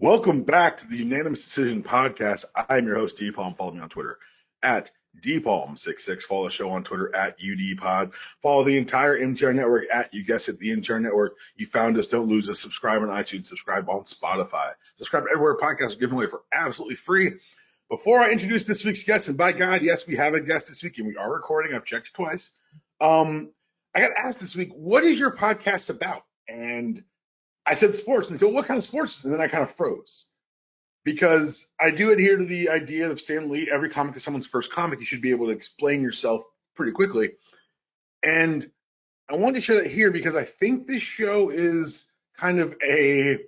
Welcome back to the Unanimous Decision Podcast. I'm your host, DPalm. Follow me on Twitter at DPalm66. Follow the show on Twitter at UDPod. Follow the entire MTR network at, you guessed it, the MTR network. You found us. Don't lose us. Subscribe on iTunes. Subscribe on Spotify. Subscribe everywhere podcasts are given away for absolutely free. Before I introduce this week's guest, and by God, yes, we have a guest this week and we are recording. I've checked twice. Um, I got asked this week, what is your podcast about? And I said sports. And they said, well, what kind of sports? And then I kind of froze because I do adhere to the idea of Stan Lee. Every comic is someone's first comic. You should be able to explain yourself pretty quickly. And I wanted to share that here because I think this show is kind of a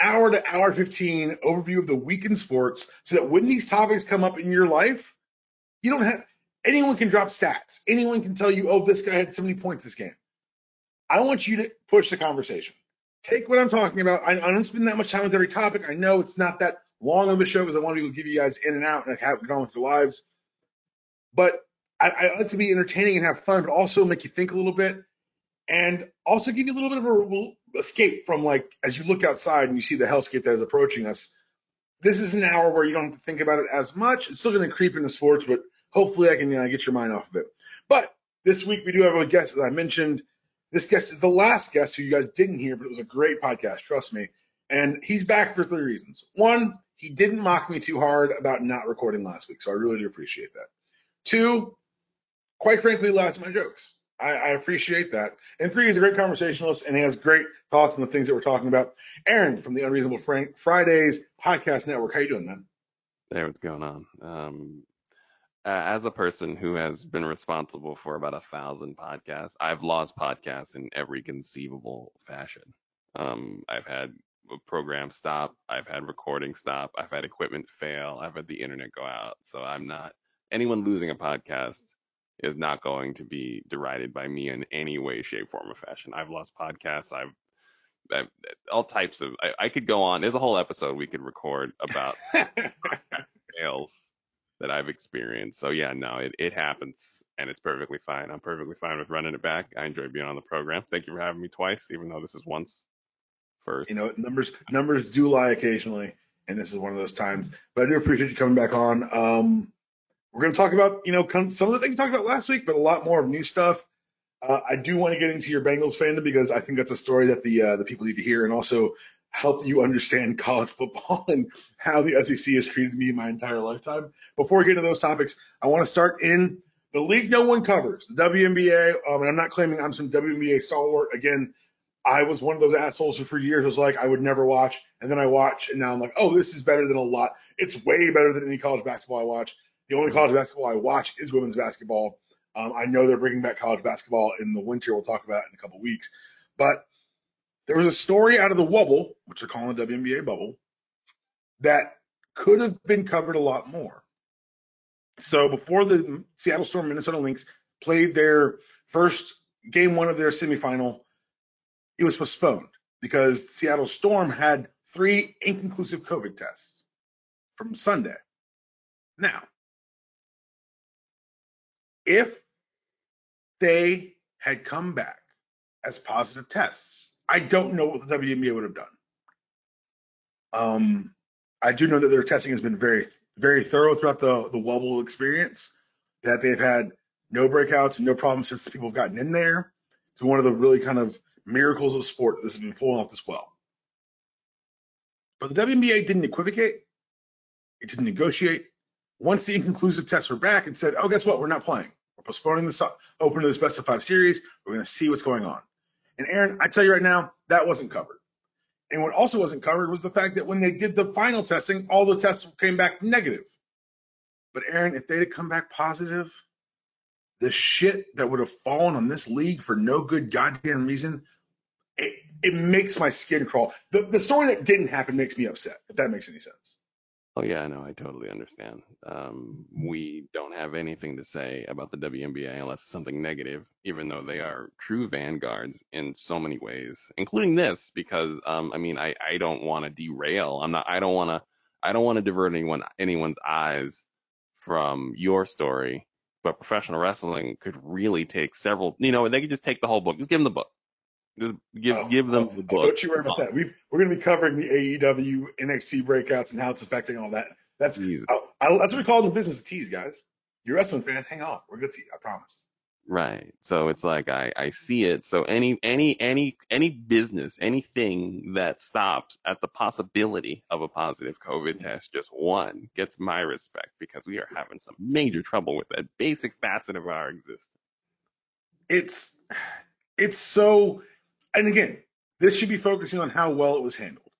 hour to hour 15 overview of the week in sports so that when these topics come up in your life, you don't have anyone can drop stats. Anyone can tell you, oh, this guy had so many points this game. I want you to push the conversation. Take what I'm talking about. I, I don't spend that much time with every topic. I know it's not that long of a show because I want to be able to give you guys in and out and like, have get on with your lives. But I, I like to be entertaining and have fun, but also make you think a little bit and also give you a little bit of a escape from like as you look outside and you see the hellscape that is approaching us. This is an hour where you don't have to think about it as much. It's still going to creep into sports, but hopefully I can uh, get your mind off of it. But this week we do have a guest, as I mentioned. This guest is the last guest who you guys didn't hear, but it was a great podcast, trust me. And he's back for three reasons. One, he didn't mock me too hard about not recording last week, so I really do appreciate that. Two, quite frankly, laughs at my jokes. I, I, appreciate that. And three, he's a great conversationalist and he has great thoughts on the things that we're talking about. Aaron from the Unreasonable Frank Fridays Podcast Network. How you doing, man? Hey, what's going on? Um, as a person who has been responsible for about a thousand podcasts, I've lost podcasts in every conceivable fashion. Um, I've had program stop, I've had recording stop, I've had equipment fail, I've had the internet go out. So I'm not anyone losing a podcast is not going to be derided by me in any way, shape, form, or fashion. I've lost podcasts. I've, I've all types of. I, I, could go on. There's a whole episode we could record about fails that I've experienced. So yeah, no, it, it happens and it's perfectly fine. I'm perfectly fine with running it back. I enjoy being on the program. Thank you for having me twice, even though this is once first. You know, numbers numbers do lie occasionally, and this is one of those times. But I do appreciate you coming back on. Um, we're going to talk about, you know, some of the things we talked about last week, but a lot more of new stuff. Uh, I do want to get into your Bengals fandom because I think that's a story that the uh, the people need to hear, and also help you understand college football and how the SEC has treated me my entire lifetime. Before we get into those topics, I want to start in the league no one covers, the WNBA. Um, and I'm not claiming I'm some WNBA stalwart. Again, I was one of those assholes who for years was like I would never watch, and then I watch, and now I'm like, oh, this is better than a lot. It's way better than any college basketball I watch. The only college basketball I watch is women's basketball. Um, I know they're bringing back college basketball in the winter. We'll talk about it in a couple weeks. But there was a story out of the Wubble, which they're calling the WNBA bubble, that could have been covered a lot more. So before the Seattle Storm Minnesota Lynx played their first game one of their semifinal, it was postponed because Seattle Storm had three inconclusive COVID tests from Sunday. Now, if they had come back as positive tests, I don't know what the WNBA would have done. Um, I do know that their testing has been very, very thorough throughout the the experience. That they've had no breakouts and no problems since people have gotten in there. It's one of the really kind of miracles of sport that this has been pulling off this well. But the WNBA didn't equivocate. It didn't negotiate. Once the inconclusive tests were back, it said, "Oh, guess what? We're not playing." We're postponing the open to the best of five series. We're going to see what's going on. And Aaron, I tell you right now, that wasn't covered. And what also wasn't covered was the fact that when they did the final testing, all the tests came back negative. But Aaron, if they'd have come back positive, the shit that would have fallen on this league for no good goddamn reason, it, it makes my skin crawl. The, the story that didn't happen makes me upset, if that makes any sense. Oh yeah, no, I totally understand. Um, we don't have anything to say about the WNBA unless it's something negative, even though they are true vanguards in so many ways, including this. Because um, I mean, I, I don't want to derail. I'm not. I don't want to. I don't want to divert anyone anyone's eyes from your story. But professional wrestling could really take several. You know, they could just take the whole book. Just give them the book. Just give Oh, give them oh, the book. Don't you worry about that. We we're going to be covering the AEW NXT breakouts and how it's affecting all that. That's. I, I, that's what we call it in the business a tease, guys. You're a wrestling fan. Hang on, we're good to you. I promise. Right. So it's like I, I see it. So any any any any business, anything that stops at the possibility of a positive COVID test, just one, gets my respect because we are having some major trouble with that basic facet of our existence. It's it's so, and again, this should be focusing on how well it was handled.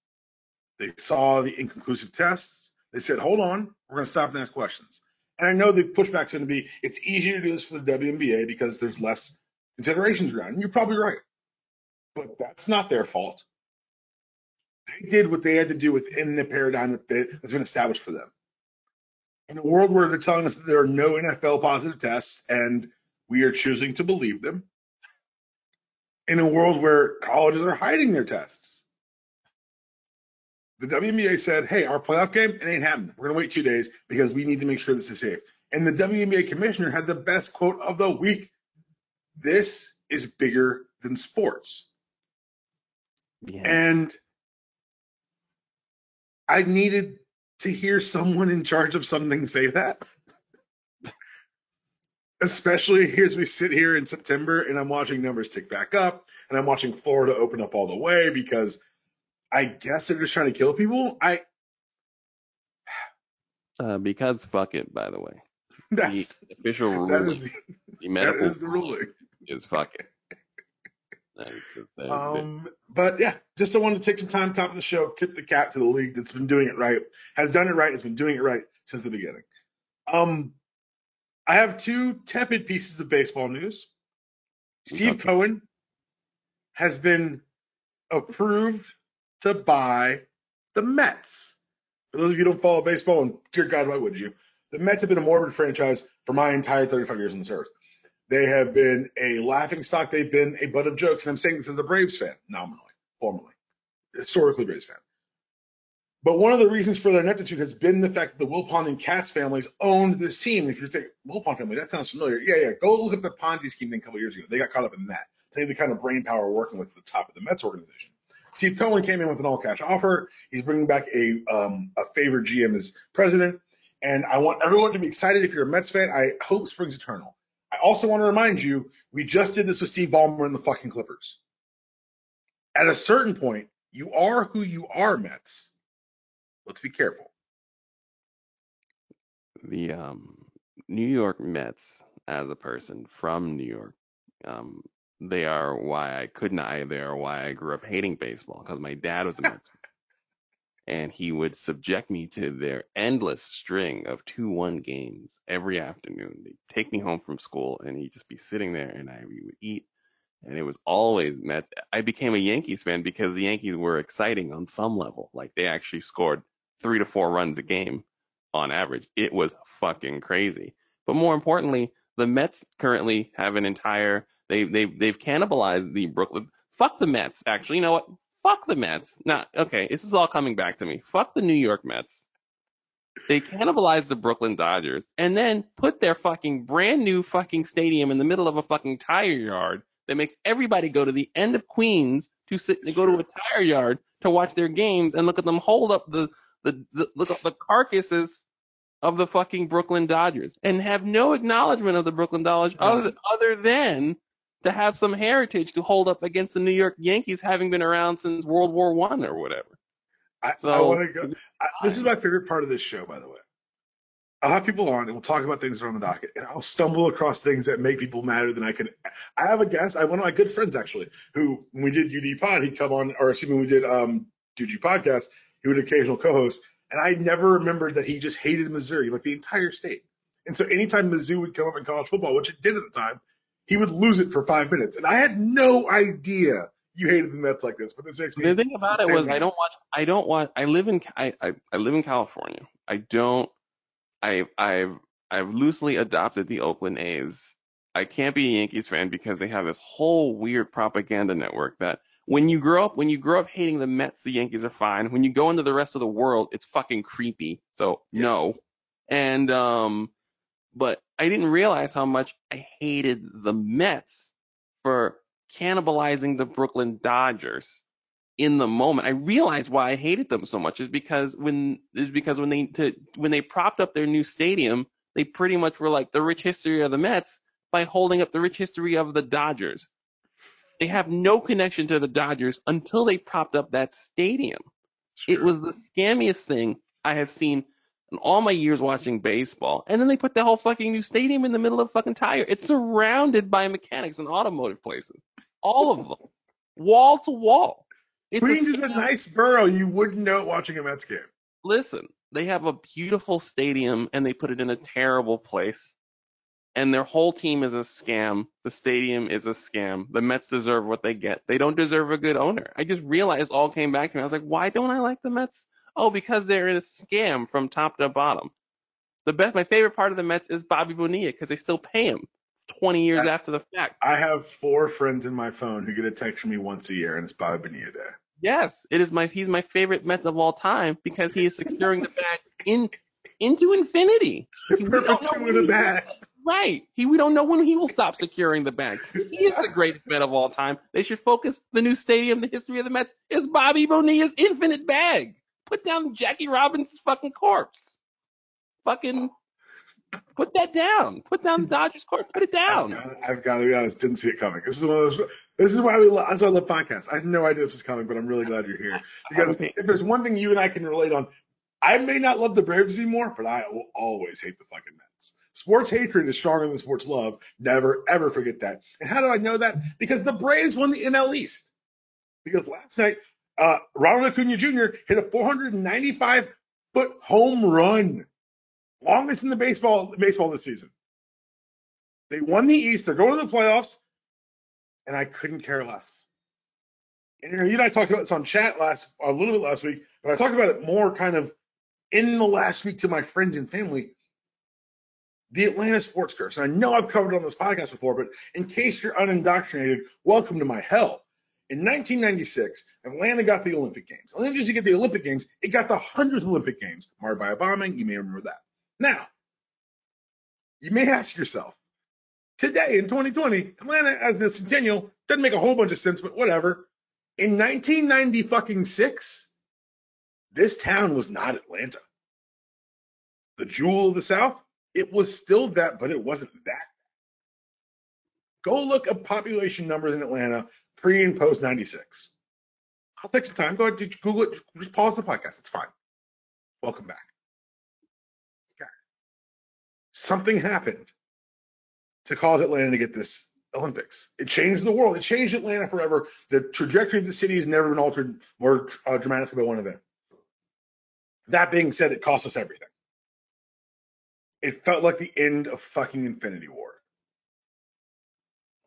They saw the inconclusive tests. They said, "Hold on, we're going to stop and ask questions." And I know the pushback's going to be, it's easier to do this for the WNBA because there's less considerations around. And you're probably right. But that's not their fault. They did what they had to do within the paradigm that they, that's been established for them. In a world where they're telling us that there are no NFL positive tests and we are choosing to believe them, in a world where colleges are hiding their tests, the WNBA said, hey, our playoff game, it ain't happening. We're going to wait two days because we need to make sure this is safe. And the WNBA commissioner had the best quote of the week. This is bigger than sports. Yeah. And I needed to hear someone in charge of something say that. Especially here as we sit here in September and I'm watching numbers tick back up and I'm watching Florida open up all the way because I guess they're just trying to kill people. I Uh, because fuck it, by the way. that's The official ruling, is the, the medical is the ruling. is fuck it. That- that- Um, but yeah, just I wanted to take some time, top of the show, tip the cap to the league that's been doing it right, has done it right, has been doing it right since the beginning. Um, I have two tepid pieces of baseball news. Steve Okay. Cohen has been approved to buy the Mets. For those of you who don't follow baseball, and dear God, why would you? The Mets have been a morbid franchise for my entire 35 years on this earth. They have been a laughing stock. They've been a butt of jokes. And I'm saying this as a Braves fan, nominally, formally, historically Braves fan. But one of the reasons for their ineptitude has been the fact that the Wilpon and Katz families owned this team. If you take Wilpon family, that sounds familiar. Yeah, yeah. Go look at the Ponzi scheme thing a couple years ago. They got caught up in that. Tell you the kind of brain power working with the top of the Mets organization. Steve Cohen came in with an all cash offer. He's bringing back a um, a favored GM as president. And I want everyone to be excited. If you're a Mets fan, I hope springs eternal. I also want to remind you, we just did this with Steve Ballmer and the fucking Clippers. At a certain point, you are who you are, Mets. Let's be careful. the um, New York Mets as a person from New York, um, they are why I couldn't I they are why I grew up hating baseball because my dad was a Mets fan. and he would subject me to their endless string of 2-1 games every afternoon. They'd take me home from school and he'd just be sitting there and I we would eat and it was always Mets. I became a Yankees fan because the Yankees were exciting on some level. Like they actually scored three to four runs a game on average. It was fucking crazy. But more importantly, the Mets currently have an entire they they they've cannibalized the Brooklyn. Fuck the Mets. Actually, you know what? Fuck the Mets. Nah, okay, this is all coming back to me. Fuck the New York Mets. They cannibalized the Brooklyn Dodgers and then put their fucking brand new fucking stadium in the middle of a fucking tire yard that makes everybody go to the end of Queens to sit and go to a tire yard to watch their games and look at them hold up the the, the look the carcasses of the fucking Brooklyn Dodgers and have no acknowledgement of the Brooklyn Dodgers other, other than to have some heritage to hold up against the New York Yankees having been around since World War One or whatever. I, So- I want to go. I, this is my favorite part of this show, by the way. I'll have people on and we'll talk about things that are on the docket, and I'll stumble across things that make people madder than I can. I have a guest. I one of my good friends actually, who when we did UD Pod, he'd come on, or excuse me, when we did um UG podcast, he would occasional co-host, and I never remembered that he just hated Missouri, like the entire state. And so anytime Mizzou would come up in college football, which it did at the time, he would lose it for five minutes, and I had no idea you hated the Mets like this. But this makes me The thing about it was thing. I don't watch. I don't watch. I live in. I, I I live in California. I don't. I I've I've loosely adopted the Oakland A's. I can't be a Yankees fan because they have this whole weird propaganda network that when you grow up when you grow up hating the Mets, the Yankees are fine. When you go into the rest of the world, it's fucking creepy. So Yeah. no. And um, but I didn't realize how much I hated the Mets for cannibalizing the Brooklyn Dodgers in the moment. I realized why I hated them so much is because when is because when they to, when they propped up their new stadium, they pretty much were like the rich history of the Mets by holding up the rich history of the Dodgers. They have no connection to the Dodgers until they propped up that stadium. It was the scammiest thing I have seen in all my years watching baseball. And then they put the whole fucking new stadium in the middle of fucking tire. It's surrounded by mechanics and automotive places. All of them. Wall to wall. It's Queens is a nice borough. You wouldn't know it watching a Mets game. Listen, they have a beautiful stadium and they put it in a terrible place. And their whole team is a scam. The stadium is a scam. The Mets deserve what they get. They don't deserve a good owner. I just realized all came back to me. I was like, why don't I like the Mets? Oh, because they're in a scam from top to bottom. The best, my favorite part of the Mets is Bobby Bonilla because they still pay him 20 years That's- after the fact. I have four friends in my phone who get a text from me once a year, and it's Bobby Bonilla Day. Yes, it is my, he's my favorite Mets of all time because he is securing the bag in, into infinity. We don't know oh, Perpetuity when the he- bag. Right. He, we don't know when he will stop securing the bag. He is the greatest Met of all time. They should focus the new stadium, the history of the Mets, is Bobby Bonilla's infinite bag. Put down Jackie Robinson's fucking corpse. Fucking put that down. Put down the Dodgers corpse. Put it down. I've got, I've got to be honest, didn't see it coming. This is one of those. This is why we. Love, that's why I love podcasts. I had no idea this was coming, but I'm really glad you're here because Okay. if there's one thing you and I can relate on, I may not love the Braves anymore, but I will always hate the fucking Mets. Sports hatred is stronger than sports love. Never ever forget that. And how do I know that? Because the Braves won the NL East. Because last night, uh, Ronald Acuna Jr. hit a 495 foot home run, longest in the baseball baseball this season. They won the East. They're going to the playoffs, and I couldn't care less. And you, know, you and I talked about this on chat last a little bit last week, but I talked about it more kind of in the last week to my friends and family. The Atlanta sports curse. And I know I've covered it on this podcast before, but in case you're unindoctrinated, welcome to my hell. In 1996, Atlanta got the Olympic Games. Atlanta didn't get the Olympic Games, it got the 100th Olympic Games, marred by a bombing. You may remember that. Now, you may ask yourself, today in 2020, Atlanta as a centennial doesn't make a whole bunch of sense, but whatever. In 1990 fucking six, this town was not Atlanta. The jewel of the South, it was still that, but it wasn't that. Go look up population numbers in Atlanta pre and post 96. I'll take some time. Go ahead, Google it. Just pause the podcast. It's fine. Welcome back. Okay. Something happened to cause Atlanta to get this Olympics. It changed the world. It changed Atlanta forever. The trajectory of the city has never been altered more uh, dramatically by one event. That being said, it cost us everything. It felt like the end of fucking Infinity War.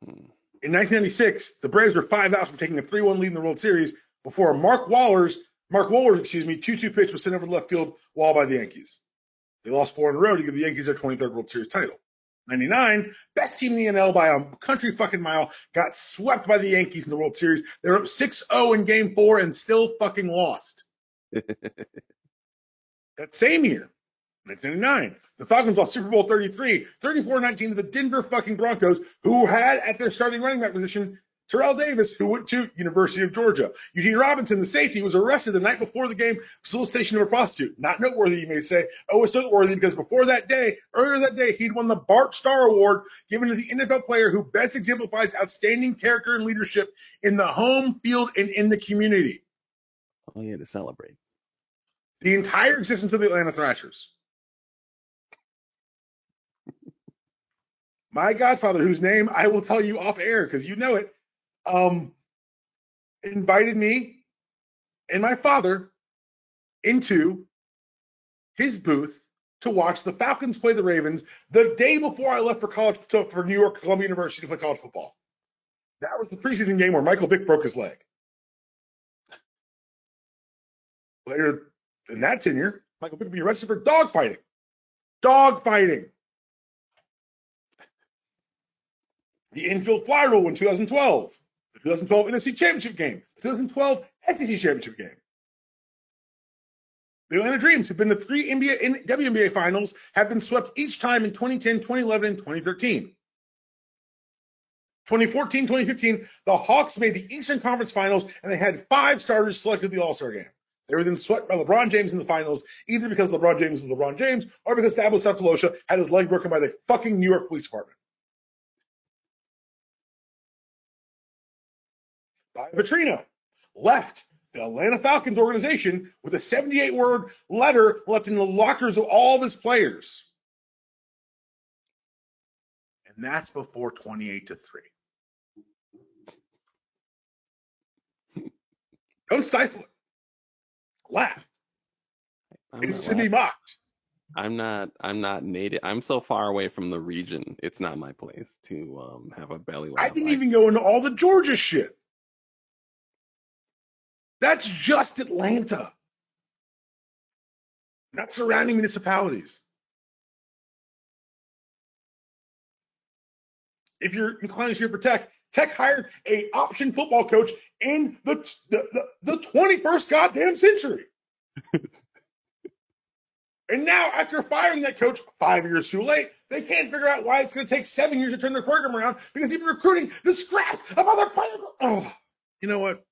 Hmm. In 1996, the Braves were five out from taking a 3-1 lead in the World Series before Mark Wohlers' Mark Wohlers', excuse me, 2-2 pitch was sent over the left field wall by the Yankees. They lost four in a row to give the Yankees their 23rd World Series title. 99, best team in the NL by a country fucking mile, got swept by the Yankees in the World Series. They were up 6-0 in game four and still fucking lost. that same year, 1999, the Falcons lost Super Bowl 33, 34-19 to the Denver fucking Broncos, who had at their starting running back position Terrell Davis, who went to University of Georgia. Eugene Robinson, the safety, was arrested the night before the game for solicitation of a prostitute. Not noteworthy, you may say. Oh, it's noteworthy because before that day, earlier that day, he'd won the Bart Starr Award given to the NFL player who best exemplifies outstanding character and leadership in the home field and in the community. Oh, yeah, to celebrate. The entire existence of the Atlanta Thrashers. My godfather, whose name I will tell you off air because you know it, um, invited me and my father into his booth to watch the Falcons play the Ravens the day before I left for college to, for New York Columbia University to play college football. That was the preseason game where Michael Vick broke his leg. Later in that tenure, Michael Vick would be arrested for dog fighting. Dog fighting. The infield fly rule in 2012, the 2012 NFC Championship game, the 2012 SEC Championship game. The Atlanta Dreams have been to three NBA WNBA finals, have been swept each time in 2010, 2011, and 2013. 2014, 2015, the Hawks made the Eastern Conference Finals and they had five starters selected the All Star game. They were then swept by LeBron James in the finals, either because LeBron James is LeBron James or because Thabo Sefolosha had his leg broken by the fucking New York Police Department. Bobby Petrino left the Atlanta Falcons organization with a 78 word letter left in the lockers of all of his players. And that's before 28 to 3. Don't stifle it. Laugh. I'm It's not to be mocked. I'm not. I'm not native. I'm so far away from the region. It's not my place to um, have a belly laugh. I didn't even go into all the Georgia shit. That's just Atlanta, not surrounding municipalities. If you're inclined to cheer for Tech, Tech hired a option football coach in the the, the, the 21st goddamn century. and now, after firing that coach five years too late, they can't figure out why it's going to take seven years to turn their program around because been recruiting the scraps of other players. Oh, you know what?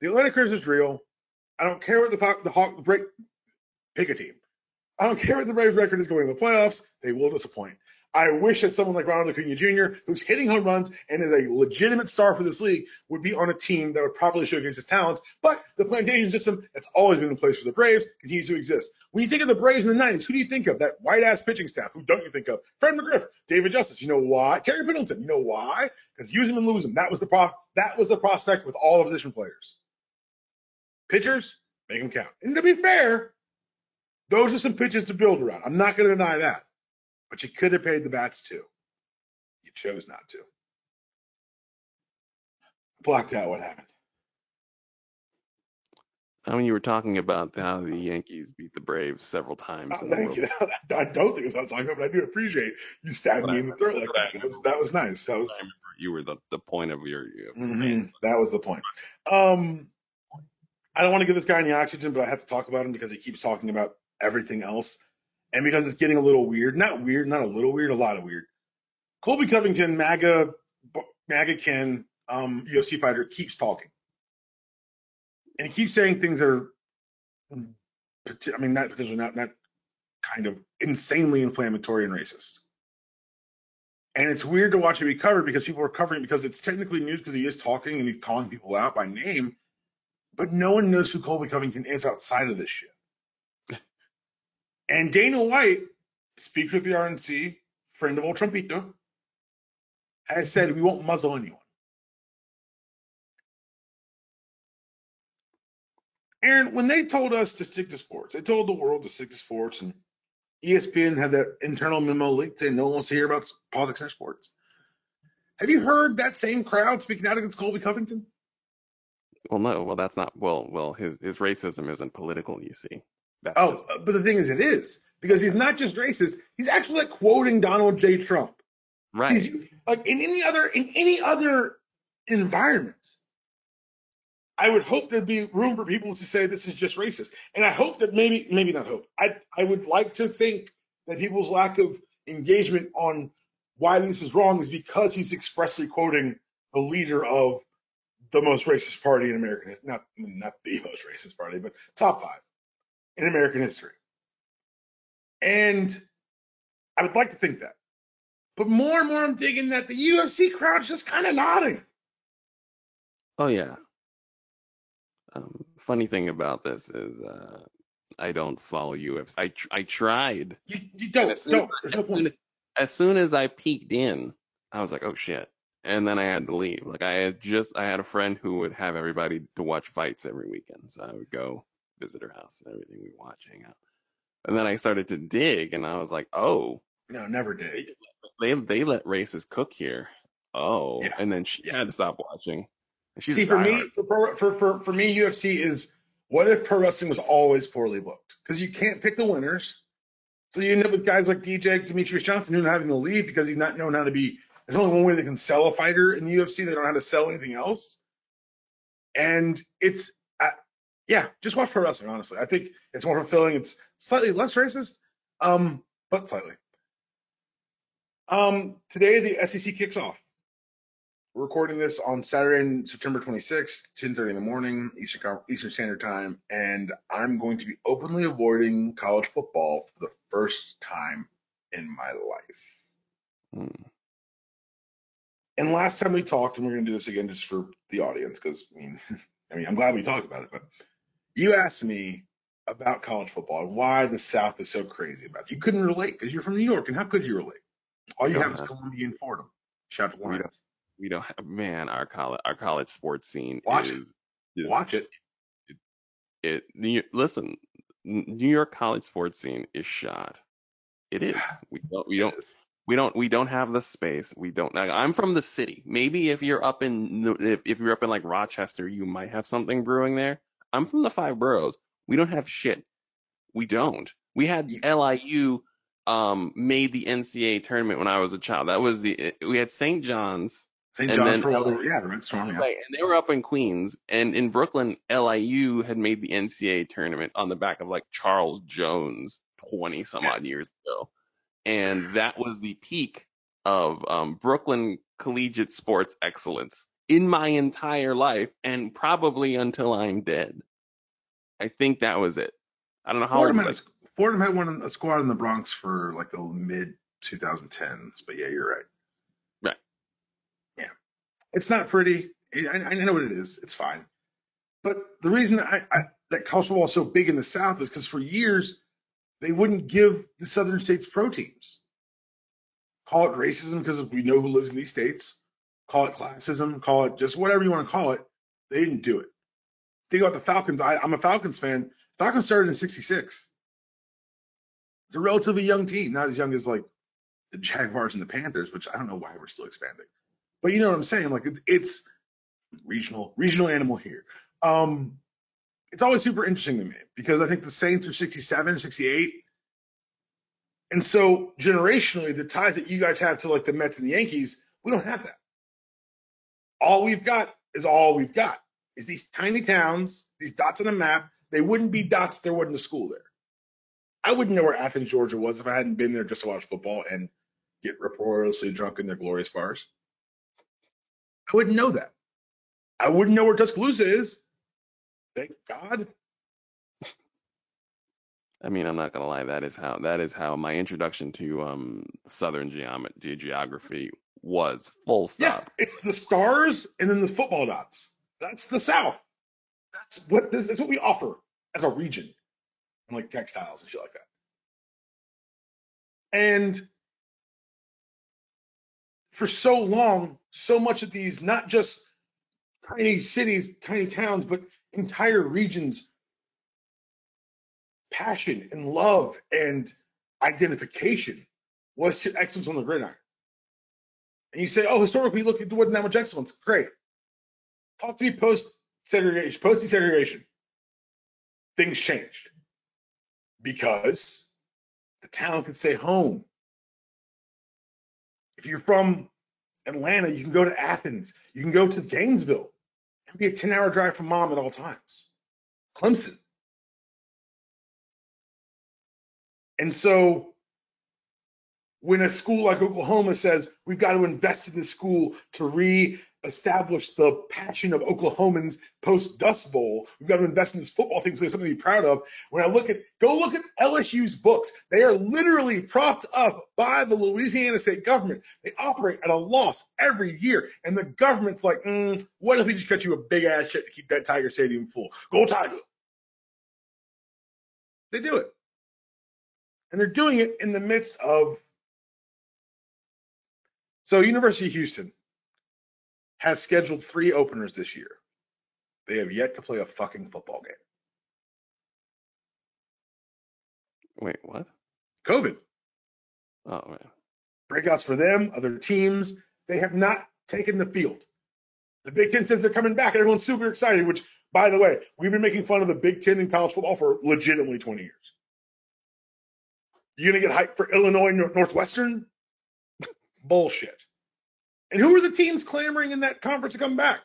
The Atlanta Curse is real. I don't care what the the Hawk break. Pick a team. I don't care what the Braves record is going in the playoffs. They will disappoint. I wish that someone like Ronald Acuna Jr., who's hitting home runs and is a legitimate star for this league, would be on a team that would properly showcase his talents. But the plantation system that's always been in place for the Braves continues to exist. When you think of the Braves in the 90s, who do you think of? That white ass pitching staff. Who don't you think of? Fred McGriff, David Justice. You know why? Terry Pendleton. You know why? Because use him and lose him. That was the prof- That was the prospect with all the position players. Pitchers, make them count. And to be fair, those are some pitches to build around. I'm not going to deny that. But you could have paid the bats too. You chose not to. Blocked out what happened. I mean, you were talking about how the Yankees beat the Braves several times. Oh, thank you. I don't think it's what I'm talking about, but I do appreciate you stabbing me in the throat like that. That was, that was nice. That was You were the, the point of your. your Mhm. that was the point. Um, I don't want to give this guy any oxygen, but I have to talk about him because he keeps talking about everything else, and because it's getting a little weird. Not weird, not a little weird, a lot of weird. Colby Covington, MAGA, MAGA Ken, um, UFC fighter, keeps talking, and he keeps saying things that are, I mean, not potentially not not kind of insanely inflammatory and racist. And it's weird to watch it be covered because people are covering it because it's technically news because he is talking and he's calling people out by name, but no one knows who Colby Covington is outside of this shit. And Dana White, speaks with the RNC, friend of old Trumpito, has said we won't muzzle anyone. Aaron, when they told us to stick to sports, they told the world to stick to sports, and ESPN had that internal memo leaked saying no one wants to hear about politics or sports. Have you heard that same crowd speaking out against Colby Covington? Well, no. Well, that's not. Well, well, his his racism isn't political. You see. That's Oh, just- uh, but the thing is, it is because he's not just racist; he's actually like quoting Donald J. Trump. right. He's like in any other in any other environment. I would hope there'd be room for people to say this is just racist, and I hope that maybe maybe not hope. I I would like to think that people's lack of engagement on why this is wrong is because he's expressly quoting the leader of the most racist party in American not not the most racist party, but top five in American history. And I would like to think that. But more and more, I'm thinking that the UFC crowd's just kind of nodding. Oh yeah. Um, funny thing about this is uh, I don't follow UFC. I tr- I tried. You, you don't. No, as- no as soon as soon as I peeked in, I was like, oh shit. And then I had to leave. Like I had just I had a friend who would have everybody to watch fights every weekend. So I would go visit her house and everything. We'd watch, hang out. And then I started to dig and I was like, oh, No, never did. they they let races cook here. Oh. Yeah. And then she Yeah. had to stop watching. See, for me, for, pro- for for for me, UFC is what if pro wrestling was always poorly booked? Because you can't pick the winners, so you end up with guys like DJ Demetrius Johnson who are having to leave because he's not known how to be. There's only one way they can sell a fighter in the UFC. They don't know how to sell anything else, and it's uh, yeah, just watch pro wrestling. Honestly, I think it's more fulfilling. It's slightly less racist, um, but slightly. Um, today the SEC kicks off. We're recording this on Saturday, September 26th, 10:30 in the morning, Eastern Eastern Standard Time, and I'm going to be openly avoiding college football for the first time in my life. Hmm. And last time we talked, and we're going to do this again just for the audience, because I mean, I mean, I'm glad we talked about it, but you asked me about college football and why the South is so crazy about it. You couldn't relate because you're from New York, and how could you relate? All you Don't have is uh-huh. have- Columbia and Fordham. Shout out to We don't- Lions. We don't have man. Our college our college sports scene Watch it. is is Watch it. it. New, listen, New York college sports scene is shot. It is. We don't. We don't. We don't we don't have the space. We don't like, i'm from the city. Maybe if you're up in if, if you're up in like rochester you might have something brewing there. I'm from the five boroughs. We don't have shit. We don't. We had liu um made the ncaa tournament when i was a child. That was the we had st john's St. John's for all the yeah, the Red Storm. Yeah. Right, and they were up in Queens, and in Brooklyn, LIU had made the NCAA tournament on the back of like Charles Jones twenty some odd years ago, and that was the peak of um, Brooklyn collegiate sports excellence in my entire life, and probably until I'm dead. I think that was it. I don't know how. Fordham had, Fordham had one a squad in the Bronx for like the mid 2010s, but yeah, you're right. Right. Yeah, it's not pretty. I, I know what it is. It's fine. But the reason I, I, that college football is so big in the South is because for years they wouldn't give the Southern states pro teams. Call it racism because we know who lives in these states. Call it classism. Call it just whatever you want to call it. They didn't do it. Think about the Falcons. I, I'm a Falcons fan. Falcons started in '66. It's a relatively young team, not as young as like the Jaguars and the Panthers, which I don't know why we're still expanding. But you know what I'm saying? Like it's, it's regional, regional animal here. Um, it's always super interesting to me because I think the Saints are 67, 68. And so generationally, the ties that you guys have to like the Mets and the Yankees, we don't have that. All we've got is all we've got is these tiny towns, these dots on a map. They wouldn't be dots there wasn't a school there. I wouldn't know where Athens, Georgia was if I hadn't been there just to watch football and get uproariously drunk in their glorious bars. I wouldn't know that. I wouldn't know where Tuscaloosa is. Thank God. I mean, I'm not gonna lie. That is how that is how my introduction to um Southern geom- geography was. Full stop. Yeah, stop. it's the stars and then the football dots. That's the South. That's what this is what we offer as a region, and like textiles and shit like that. And for so long, so much of these, not just tiny cities, tiny towns, but entire regions, passion and love and identification was to excellence on the gridiron. And you say, oh, historically, look, there wasn't that much excellence. Great. Talk to me post segregation, post desegregation. Things changed because the town could stay home. If you're from Atlanta, you can go to Athens, you can go to Gainesville and be a 10 hour drive from mom at all times. Clemson. And so when a school like Oklahoma says we've got to invest in this school to re-establish the passion of Oklahomans post Dust Bowl, we've got to invest in this football team so there's something to be proud of. When I look at go look at LSU's books, they are literally propped up by the Louisiana state government. They operate at a loss every year, and the government's like, mm, what if we just cut you a big ass check to keep that Tiger Stadium full? Go Tiger! They do it, and they're doing it in the midst of so University of Houston has scheduled three openers this year. They have yet to play a fucking football game. Wait, what? COVID Oh man. breakouts for them, other teams. They have not taken the field. The Big Ten says they're coming back, and everyone's super excited. Which, by the way, we've been making fun of the Big Ten in college football for legitimately 20 years. You gonna get hyped for Illinois Northwestern? Bullshit. And who are the teams clamoring in that conference to come back?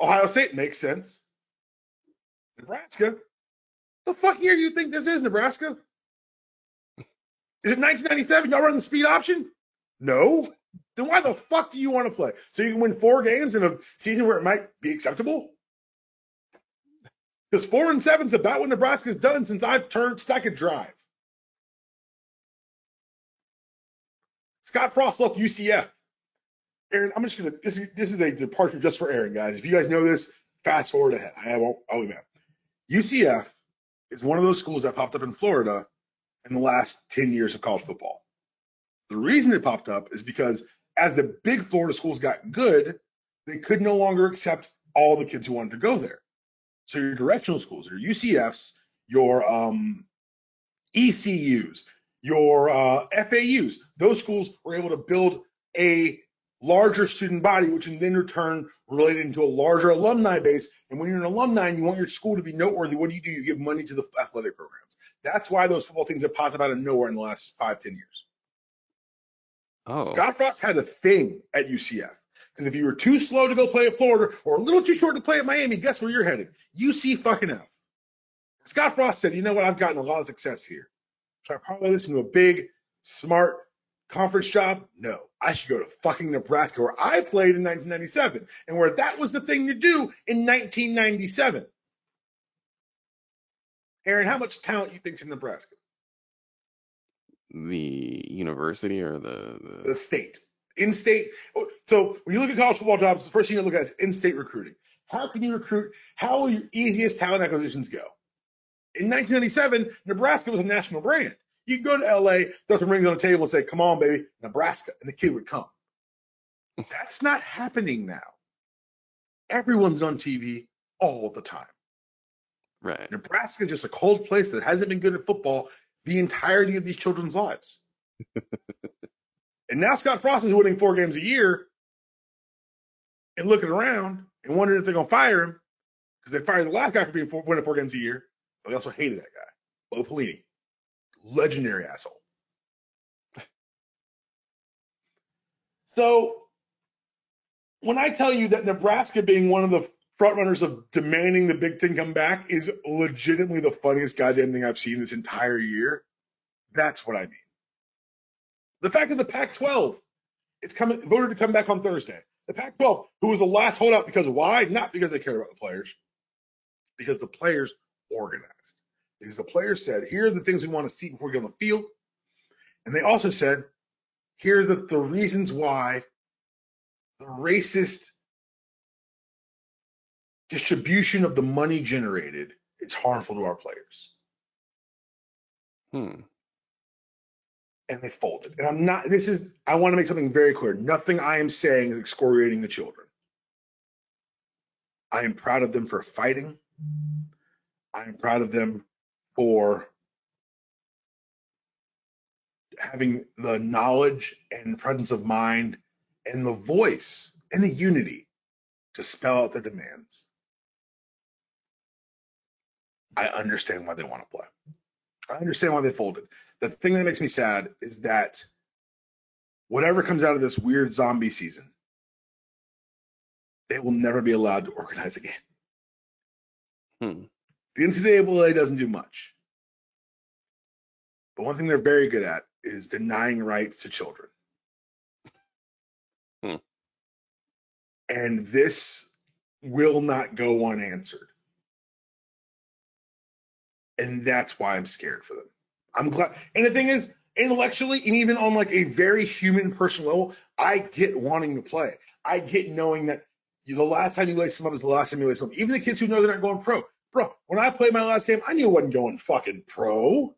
Ohio State makes sense. Nebraska. The fuck year you think this is, Nebraska? Is it 1997? Y'all running the speed option? No. then why the fuck do you want to play? So you can win four games in a season where it might be acceptable? Because four and seven is about what Nebraska's done since I've turned second drive. Scott Frost left UCF. Aaron, I'm just gonna this is this is a departure just for Aaron, guys. If you guys know this, fast forward ahead. I won't I'll be mad. UCF is one of those schools that popped up in Florida in the last 10 years of college football. The reason it popped up is because as the big Florida schools got good, they could no longer accept all the kids who wanted to go there. So your directional schools, your UCFs, your um, ECUs, your uh, FAUs, those schools were able to build a larger student body, which in then return related into a larger alumni base. And when you're an alumni and you want your school to be noteworthy, what do you do? You give money to the athletic programs. That's why those football teams have popped up out of nowhere in the last five, ten years. Oh, Scott Frost had a thing at UCF. Because if you were too slow to go play at Florida or a little too short to play at Miami, guess where you're headed? UC fucking F. Scott Frost said, you know what? I've gotten a lot of success here. Should I parlay this into a big, smart conference job? No. I should go to fucking Nebraska where I played in 1997 and where that was the thing to do in 1997. Aaron, how much talent do you think's in Nebraska? the university or the, the The state. In-state. Oh, so when you look at college football jobs, the first thing you look at is in-state recruiting. How can you recruit? How will your easiest talent acquisitions go? In 1997, Nebraska was a national brand. You go to LA, throw some rings on the table and say, come on, baby, Nebraska, and the kid would come. That's not happening now. Everyone's on TV all the time. right. Nebraska is just a cold place that hasn't been good at football the entirety of these children's lives. and now Scott Frost is winning four games a year and looking around and wondering if they're going to fire him because they fired the last guy for being four, winning four games a year. But they also hated that guy, Bo Pelini, legendary asshole. So when I tell you that Nebraska being one of the frontrunners of demanding the Big Ten come back is legitimately the funniest goddamn thing I've seen this entire year. That's what I mean. The fact that the Pac-12 is coming voted to come back on Thursday. The Pac-12, who was the last holdout because why? Not because they cared about the players, because the players organized. Because the players said, here are the things we want to see before we get on the field. And they also said, here are the, the reasons why the racist distribution of the money generated is harmful to our players. Hmm. And they folded. And I'm not, this is, I want to make something very clear. Nothing I am saying is excoriating the children. I am proud of them for fighting. I am proud of them for having the knowledge and presence of mind and the voice and the unity to spell out their demands. I understand why they want to play. I understand why they folded. The thing that makes me sad is that whatever comes out of this weird zombie season, they will never be allowed to organize again. Hmm. The NCAA doesn't do much. But one thing they're very good at is denying rights to children. Hmm. And this will not go unanswered. And that's why I'm scared for them. I'm glad. And the thing is, intellectually, and even on like a very human personal level, I get wanting to play. I get knowing that the last time you lace them up is the last time you lace them up. Even the kids who know they're not going pro. Bro, when I played my last game, I knew I wasn't going fucking pro.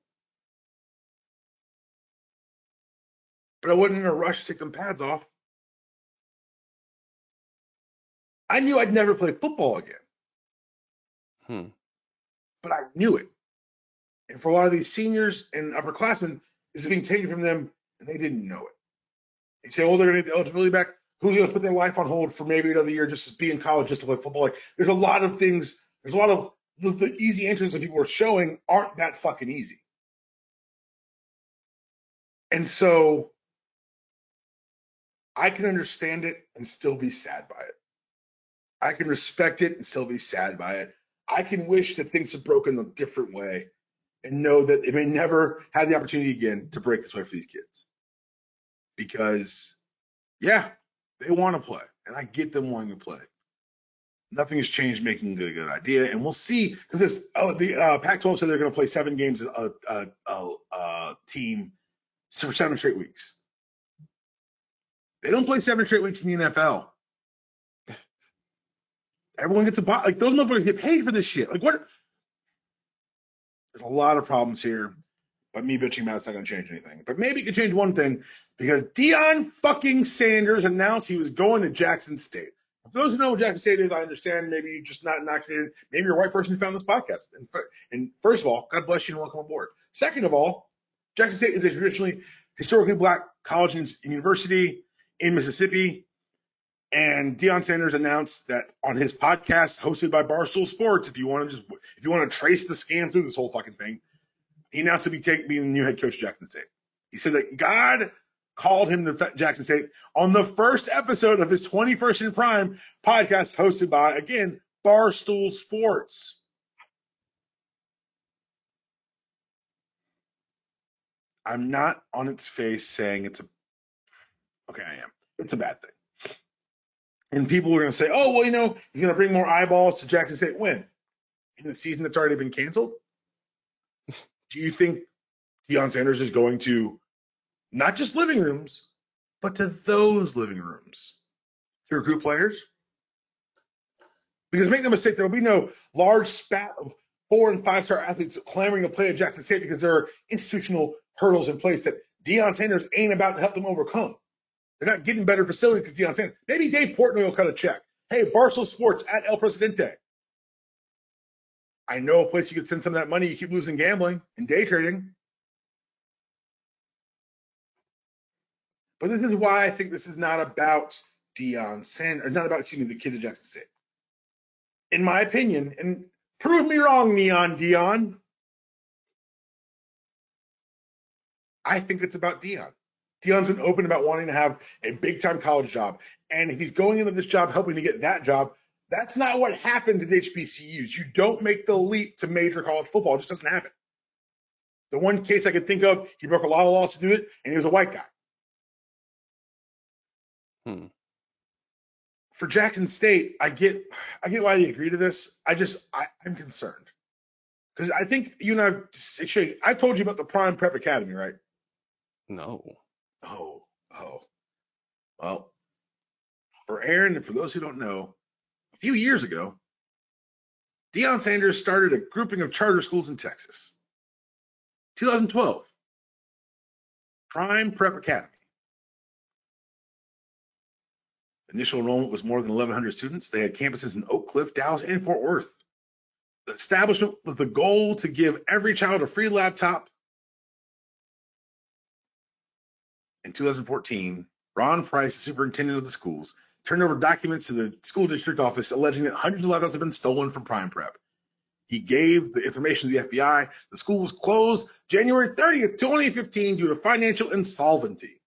But I wasn't in a rush to take them pads off. I knew I'd never play football again, Hmm. but I knew it. And for a lot of these seniors and upperclassmen, this is being taken from them and they didn't know it. They say, oh, they're going to get the eligibility back. Who's going to put their life on hold for maybe another year just to be in college, just to play football? Like, there's a lot of things, there's a lot of the, the easy answers that people are showing aren't that fucking easy. And so I can understand it and still be sad by it. I can respect it and still be sad by it. I can wish that things had broken a different way and know that it may never have the opportunity again to break this way for these kids. Because Yeah, they want to play, and I get them wanting to play. Nothing has changed making it a good idea, and we'll see because this oh, the uh, Pac-12 said they're going to play seven games a, a, a, a team for seven straight weeks. They don't play seven straight weeks in the NFL. Everyone gets a like those motherfuckers get paid for this shit. Like what? There's a lot of problems here, but me bitching about it's not going to change anything. But maybe it could change one thing because Deion fucking Sanders announced he was going to Jackson State. For those who know what Jackson State is, I understand. Maybe you're just not indoctrinated. Maybe you're a white person who found this podcast. And, and first of all, God bless you and welcome aboard. Second of all, Jackson State is a traditionally historically black college and university in Mississippi. And Deion Sanders announced that on his podcast hosted by Barstool Sports, if you want to just if you want to trace the scam through this whole fucking thing, he announced to be taking being the new head coach of Jackson State. He said that God called him to Jackson State on the first episode of his 21st in Prime podcast hosted by, again, Barstool Sports. I'm not on its face saying it's a, okay, I am. It's a bad thing. And people are to say, oh, well, you know, going to bring more eyeballs to Jackson State. When? In a season that's already been canceled? Do you think Deion Sanders is going to not just living rooms, but to those living rooms to recruit players. Because make no mistake, there will be no large spat of four and five star athletes clamoring to play at Jackson State because there are institutional hurdles in place that Deion Sanders ain't about to help them overcome. They're not getting better facilities because Deion Sanders. Maybe Dave Portnoy will cut a check. Hey, Barstool Sports at El Presidente. I know a place you could send some of that money. You keep losing gambling and day trading. But this is why I think this is not about Deion Sanders, not about, excuse me, the kids at Jackson State. In my opinion, and prove me wrong, Neon Deion. I think it's about Deion. Deion's been open about wanting to have a big time college job. And if he's going into this job helping to get that job, that's not what happens at HBCUs. You don't make the leap to major college football. It just doesn't happen. The one case I could think of, he broke a lot of laws to do it, and he was a white guy. Hmm. For Jackson State, I get I get why they agree to this. I just I, I'm concerned because I think you and I've actually I told you about the Prime Prep Academy, right? No. Oh, oh. Well, for Aaron and for those who don't know, a few years ago, Deion Sanders started a grouping of charter schools in Texas. 2012, Prime Prep Academy. Initial enrollment was more than 1,100 students. They had campuses in Oak Cliff, Dallas, and Fort Worth. The establishment was the goal to give every child a free laptop. In 2014, Ron Price, the superintendent of the schools, turned over documents to the school district office alleging that hundreds of laptops had been stolen from Prime Prep. He gave the information to the FBI. The school was closed January 30th, 2015 due to financial insolvency.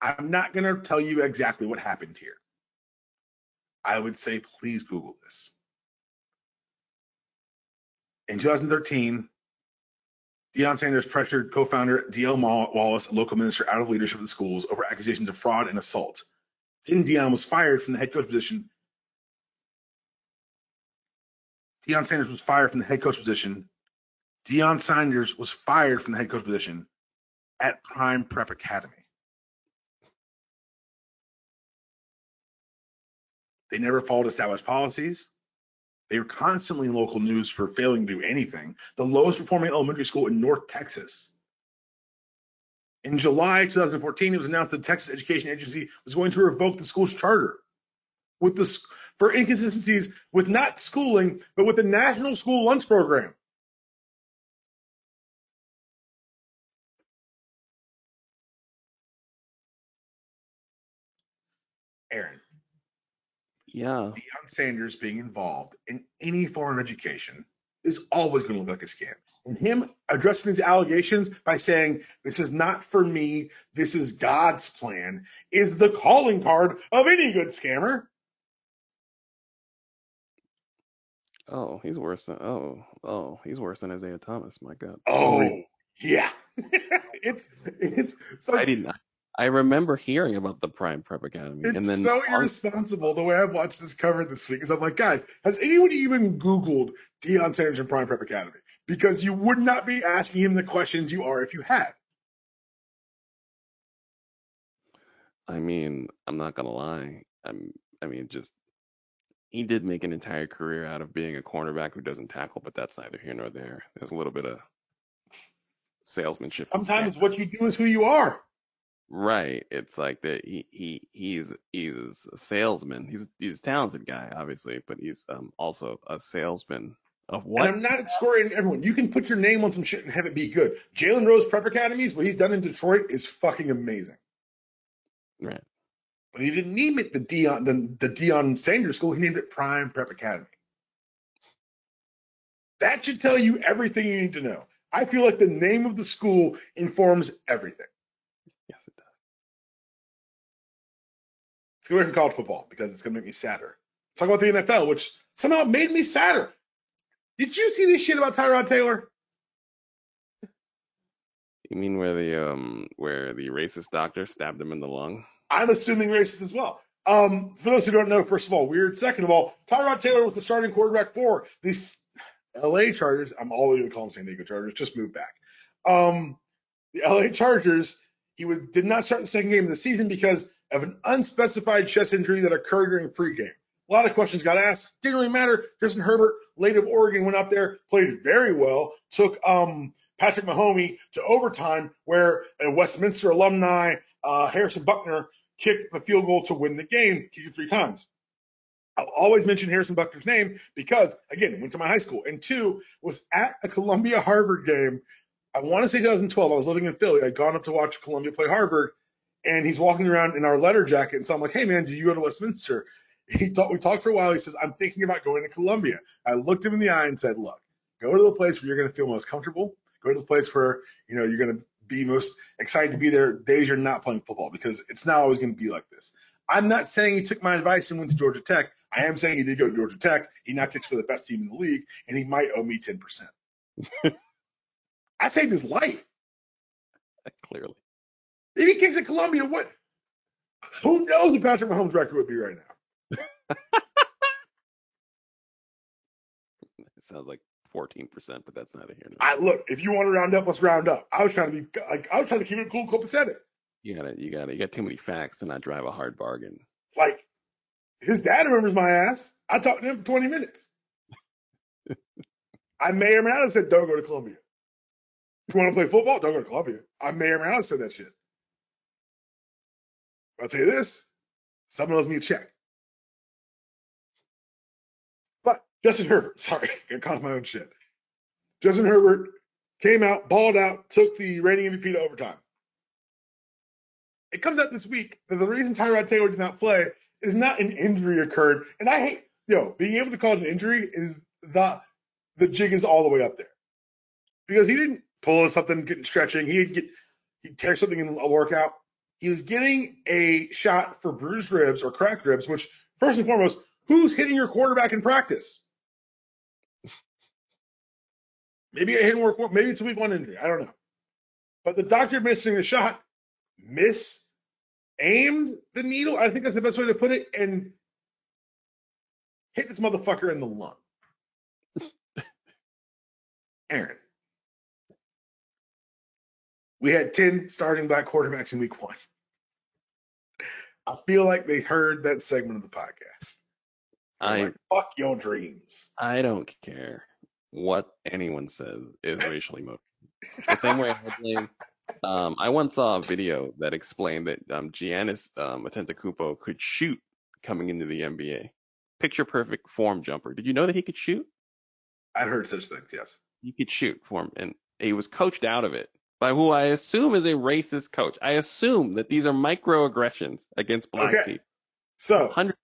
I'm not going to tell you exactly what happened here. I would say please Google this. In 2013, Deion Sanders pressured co-founder D.L. Wallace, a local minister, out of leadership of the schools over accusations of fraud and assault. Then Deion was fired from the head coach position. Deion Sanders was fired from the head coach position. Deion Sanders was fired from the head coach position at Prime Prep Academy. They never followed established policies. They were constantly in local news for failing to do anything. The lowest performing elementary school in North Texas. In July 2014, it was announced that the Texas Education Agency was going to revoke the school's charter with the for inconsistencies with not schooling, but with the National School Lunch Program. Yeah. Deion Sanders being involved in any form of education is always going to look like a scam. And him addressing these allegations by saying, This is not for me, this is God's plan, is the calling card of any good scammer. Oh, he's worse than oh oh he's worse than Isiah Thomas. My God. Oh yeah, it's it's. So, I didn't I remember hearing about the Prime Prep Academy, It's and then so on- irresponsible the way I've watched this covered this week. Is I'm like, guys, has anyone even Googled Deion Sanders and Prime Prep Academy? Because you would not be asking him the questions you are if you had. I mean, I'm not gonna lie. I'm, I mean, just he did make an entire career out of being a cornerback who doesn't tackle, but that's neither here nor there. There's a little bit of salesmanship. Sometimes what you do is who you are. Right? It's like that. He he he's he's a salesman. He's he's a talented guy, obviously, but he's um also a salesman of what? And I'm not excoriating everyone. You can put your name on some shit and have it be good. Jalen Rose Prep Academies, what he's done in Detroit is fucking amazing. Right. But he didn't name it the Deion the, the Deion Sanders School. He named it Prime Prep Academy. That should tell you everything you need to know. I feel like the name of the school informs everything. Let's get away from college football because it's going to make me sadder. Let's talk about the NFL, which somehow made me sadder. Did you see this shit about Tyrod Taylor? You mean where the um where the racist doctor stabbed him in the lung? I'm assuming racist as well. Um, for those who don't know, first of all, weird. Second of all, Tyrod Taylor was the starting quarterback for these LA Chargers. I'm always going to call them San Diego Chargers. Just move back. Um, the LA Chargers. He was, did not start the second game of the season because of an unspecified chest injury that occurred during the pregame. A lot of questions got asked. Didn't really matter. Justin Herbert, late of Oregon, went up there, played very well. Took um, Patrick Mahomes to overtime, where a Westminster alumni, uh, Harrison Butker, kicked the field goal to win the game, kicked it three times. I'll always mention Harrison Butker's name because, again, went to my high school. And two, was at a Columbia Harvard game. I want to say 2012. I was living in Philly. I'd gone up to watch Columbia play Harvard, and he's walking around in our letter jacket. And so I'm like, hey, man, do you go to Westminster? He talked, we talked for a while. He says, I'm thinking about going to Columbia. I looked him in the eye and said, look, go to the place where you're going to feel most comfortable. Go to the place where, you know, you're going to be most excited to be there days you're not playing football because it's not always going to be like this. I'm not saying he took my advice and went to Georgia Tech. I am saying he did go to Georgia Tech. He now kicks for the best team in the league, and he might owe me 10%. I saved his life. Clearly. If he kicks at Columbia, what? Who knows what Patrick Mahomes' record would be right now? It sounds like 14%, but that's neither here nor I look. If you want to round up, let's round up. I was trying to be like I was trying to keep it cool, copacetic. You gotta, you gotta, you got too many facts to not drive a hard bargain. Like his dad remembers my ass. I talked to him for 20 minutes. I may or may not have said, "Don't go to Columbia." If you want to play football, don't go to Columbia. I may or may not have said that shit. I'll tell you this: someone owes me a check. But Justin Herbert, sorry, got caught my own shit. Justin Herbert came out, balled out, took the reigning MVP to overtime. It comes out this week that the reason Tyrod Taylor did not play is not an injury occurred, and I hate yo being able to call it an injury is the the jig is all the way up there because he didn't pull something, getting stretching, he didn't get he tear something in a workout. He was getting a shot for bruised ribs or cracked ribs, which first and foremost, who's hitting your quarterback in practice? Maybe it didn't work. Maybe it's a week one injury. I don't know. But the doctor missing the shot, miss aimed the needle. I think that's the best way to put it, and hit this motherfucker in the lung. Aaron, we had 10 starting black quarterbacks in week one. I feel like they heard that segment of the podcast. I, like, fuck your dreams. I don't care what anyone says is racially motivated. The same way I blame. Um, I once saw a video that explained that um, Giannis um, Antetokounmpo could shoot coming into the NBA. Picture perfect form jumper. Did you know that he could shoot? I'd heard such things, yes. He could shoot form, and he was coached out of it by who I assume is a racist coach. I assume that these are microaggressions against black Okay. people. So Hundred.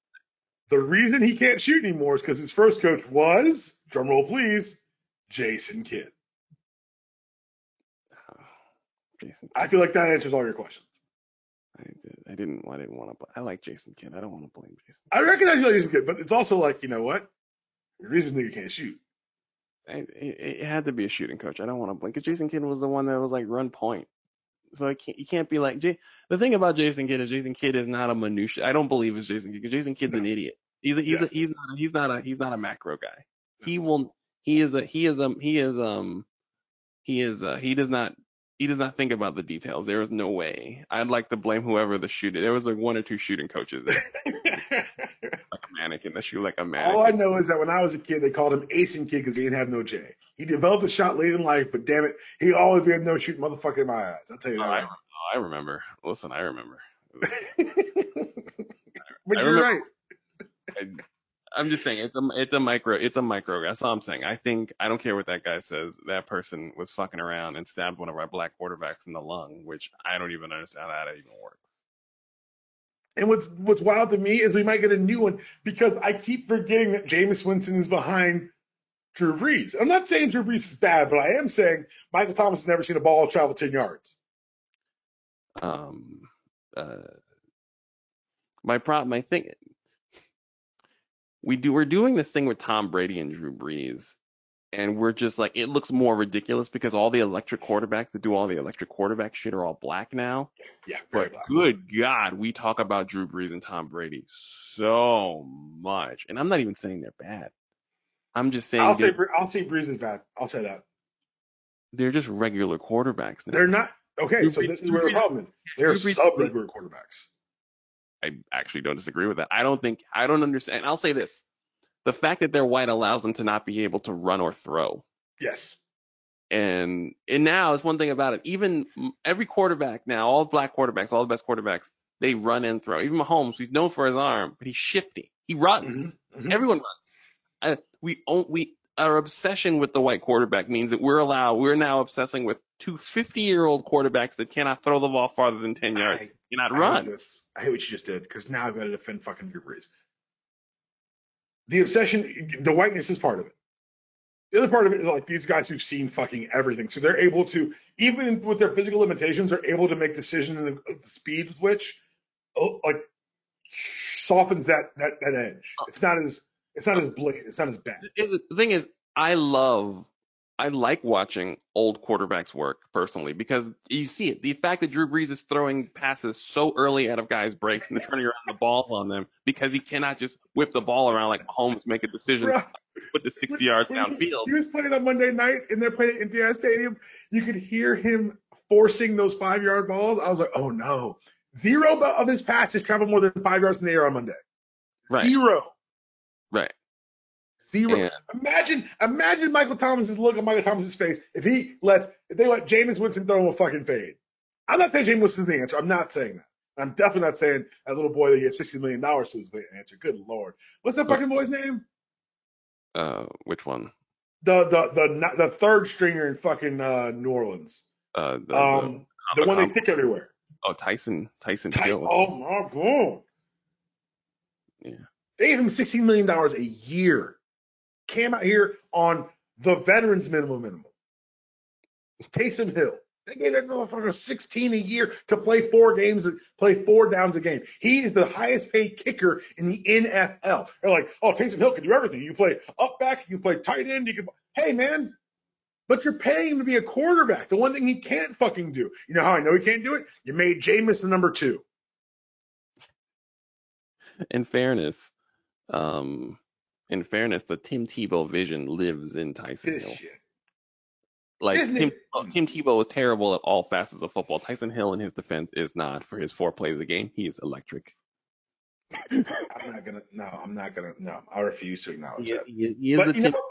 the reason he can't shoot anymore is because his first coach was, drumroll please, Jason Kidd. Jason. I feel like that answers all your questions. I, did, I didn't. I didn't want to. I like Jason Kidd. I don't want to blame Jason. I recognize you like Jason Kidd, but it's also like, you know what? The reason nigga can't shoot. It, it had to be a shooting coach. I don't want to blame because Jason Kidd was the one that was like run point. So I can't, you can't be like Jay. The thing about Jason Kidd is Jason Kidd is not a minutia. I don't believe it's Jason Kidd. Jason Kidd's No. an idiot. He's a, he's Yes. a, he's not a, he's not a he's not a macro guy. He will he is a he is um he is um he is uh he does not he does not think about the details. There is no way. I'd like to blame whoever the shooter. There was like one or two shooting coaches a mannequin that shoot like a mannequin. All I know is that when I was a kid, they called him Ason Kidd because he didn't have no J. He developed a shot late in life, but damn it, he always had no shoot motherfucker in my eyes. I'll tell you Oh, I, that. oh, I remember. Listen, I remember. but I you're remember- right. I'm just saying it's a it's a micro it's a micro. That's all I'm saying. I think I don't care what that guy says. That person was fucking around and stabbed one of our black quarterbacks in the lung, which I don't even understand how that even works. And what's what's wild to me is we might get a new one because I keep forgetting that Jameis Winston is behind Drew Brees. I'm not saying Drew Brees is bad, but I am saying Michael Thomas has never seen a ball travel 10 yards. Um, uh, my problem, I think, we do we're doing this thing with Tom Brady and Drew Brees, and we're just like it looks more ridiculous because all the electric quarterbacks that do all the electric quarterback shit are all black now. Yeah, But black. good God, we talk about Drew Brees and Tom Brady so much, and I'm not even saying they're bad. I'm just saying I'll say I'll say Brees is bad. I'll say that. they're just regular quarterbacks now. They're not okay. Drew So Brees- this is where the problem is. They're Drew Brees- sub regular quarterbacks. I actually don't disagree with that. I don't think I don't understand. I'll say this: the fact that they're white allows them to not be able to run or throw. Yes. And and now it's one thing about it. Even every quarterback now, all black quarterbacks, all the best quarterbacks, they run and throw. Even Mahomes, he's known for his arm, but he's shifty. He runs. Mhm, mhm. Everyone runs. Uh, we we our obsession with the white quarterback means that we're allowed we're now obsessing with two 50 year old quarterbacks that cannot throw the ball farther than 10 yards, I- cannot I hate run. this. I hate what you just did because now I've got to defend fucking Drew Brees. The obsession, the whiteness is part of it. The other part of it is like these guys who've seen fucking everything, so they're able to, even with their physical limitations, are able to make decisions and the, the speed with which, oh, like, softens that that that edge. Uh, it's not as it's not as blatant. It's not as bad. the thing is I love I like watching old quarterbacks work personally because you see it. The fact that Drew Brees is throwing passes so early out of guys' breaks and turning around the balls on them because he cannot just whip the ball around like Mahomes, make a decision, Bro, put the 60 yards downfield. He was playing on Monday night and they're playing at India Stadium. You could hear him forcing those five yard balls. I was like, oh no. Zero of his passes traveled more than five yards in the air on Monday. Right. Zero. Right. Zero. And- Imagine, imagine Michael Thomas's look on Michael Thomas's face if he lets, if they let Jameis Winston throw him a fucking fade. I'm not saying Jameis Winston's the answer. I'm not saying that. I'm definitely not saying that little boy that gets $60 million is the answer. Good lord. What's that fucking boy's name? Uh, which one? The the the the third stringer in fucking uh, New Orleans. Uh, the, Um, the one they stick everywhere. oh, Tyson, Tyson Ty- Hill. oh my god. Yeah. They gave him $16 million a year. Came out here on the veterans minimum minimum. Taysom Hill. They gave that motherfucker 16 a year to play four games, and play four downs a game. He is the highest paid kicker in the NFL. They're like, oh, Taysom Hill can do everything. You play up back, you play tight end, you can. Hey man, but you're paying him to be a quarterback. The one thing he can't fucking do. You know how I know he can't do it? You made Jameis the number two. in fairness, um, in fairness, the Tim Tebow vision lives in Taysom This Hill. shit. Like Isn't Tim, it- Tim Tebow is terrible at all facets of football. Taysom Hill, in his defense, is not. For his four plays a game, he is electric. I'm not gonna. No, I'm not gonna. No, I refuse to acknowledge He, that. he, he But you know?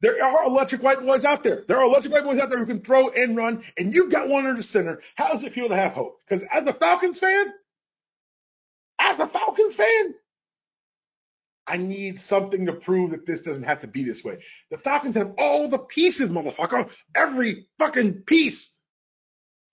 There are electric white boys out there. There are electric white boys out there who can throw and run, and you've got one under the center. How does it feel to have hope? Because as a Falcons fan, as a Falcons fan, I need something to prove that this doesn't have to be this way. The Falcons have all the pieces, motherfucker. Every fucking piece.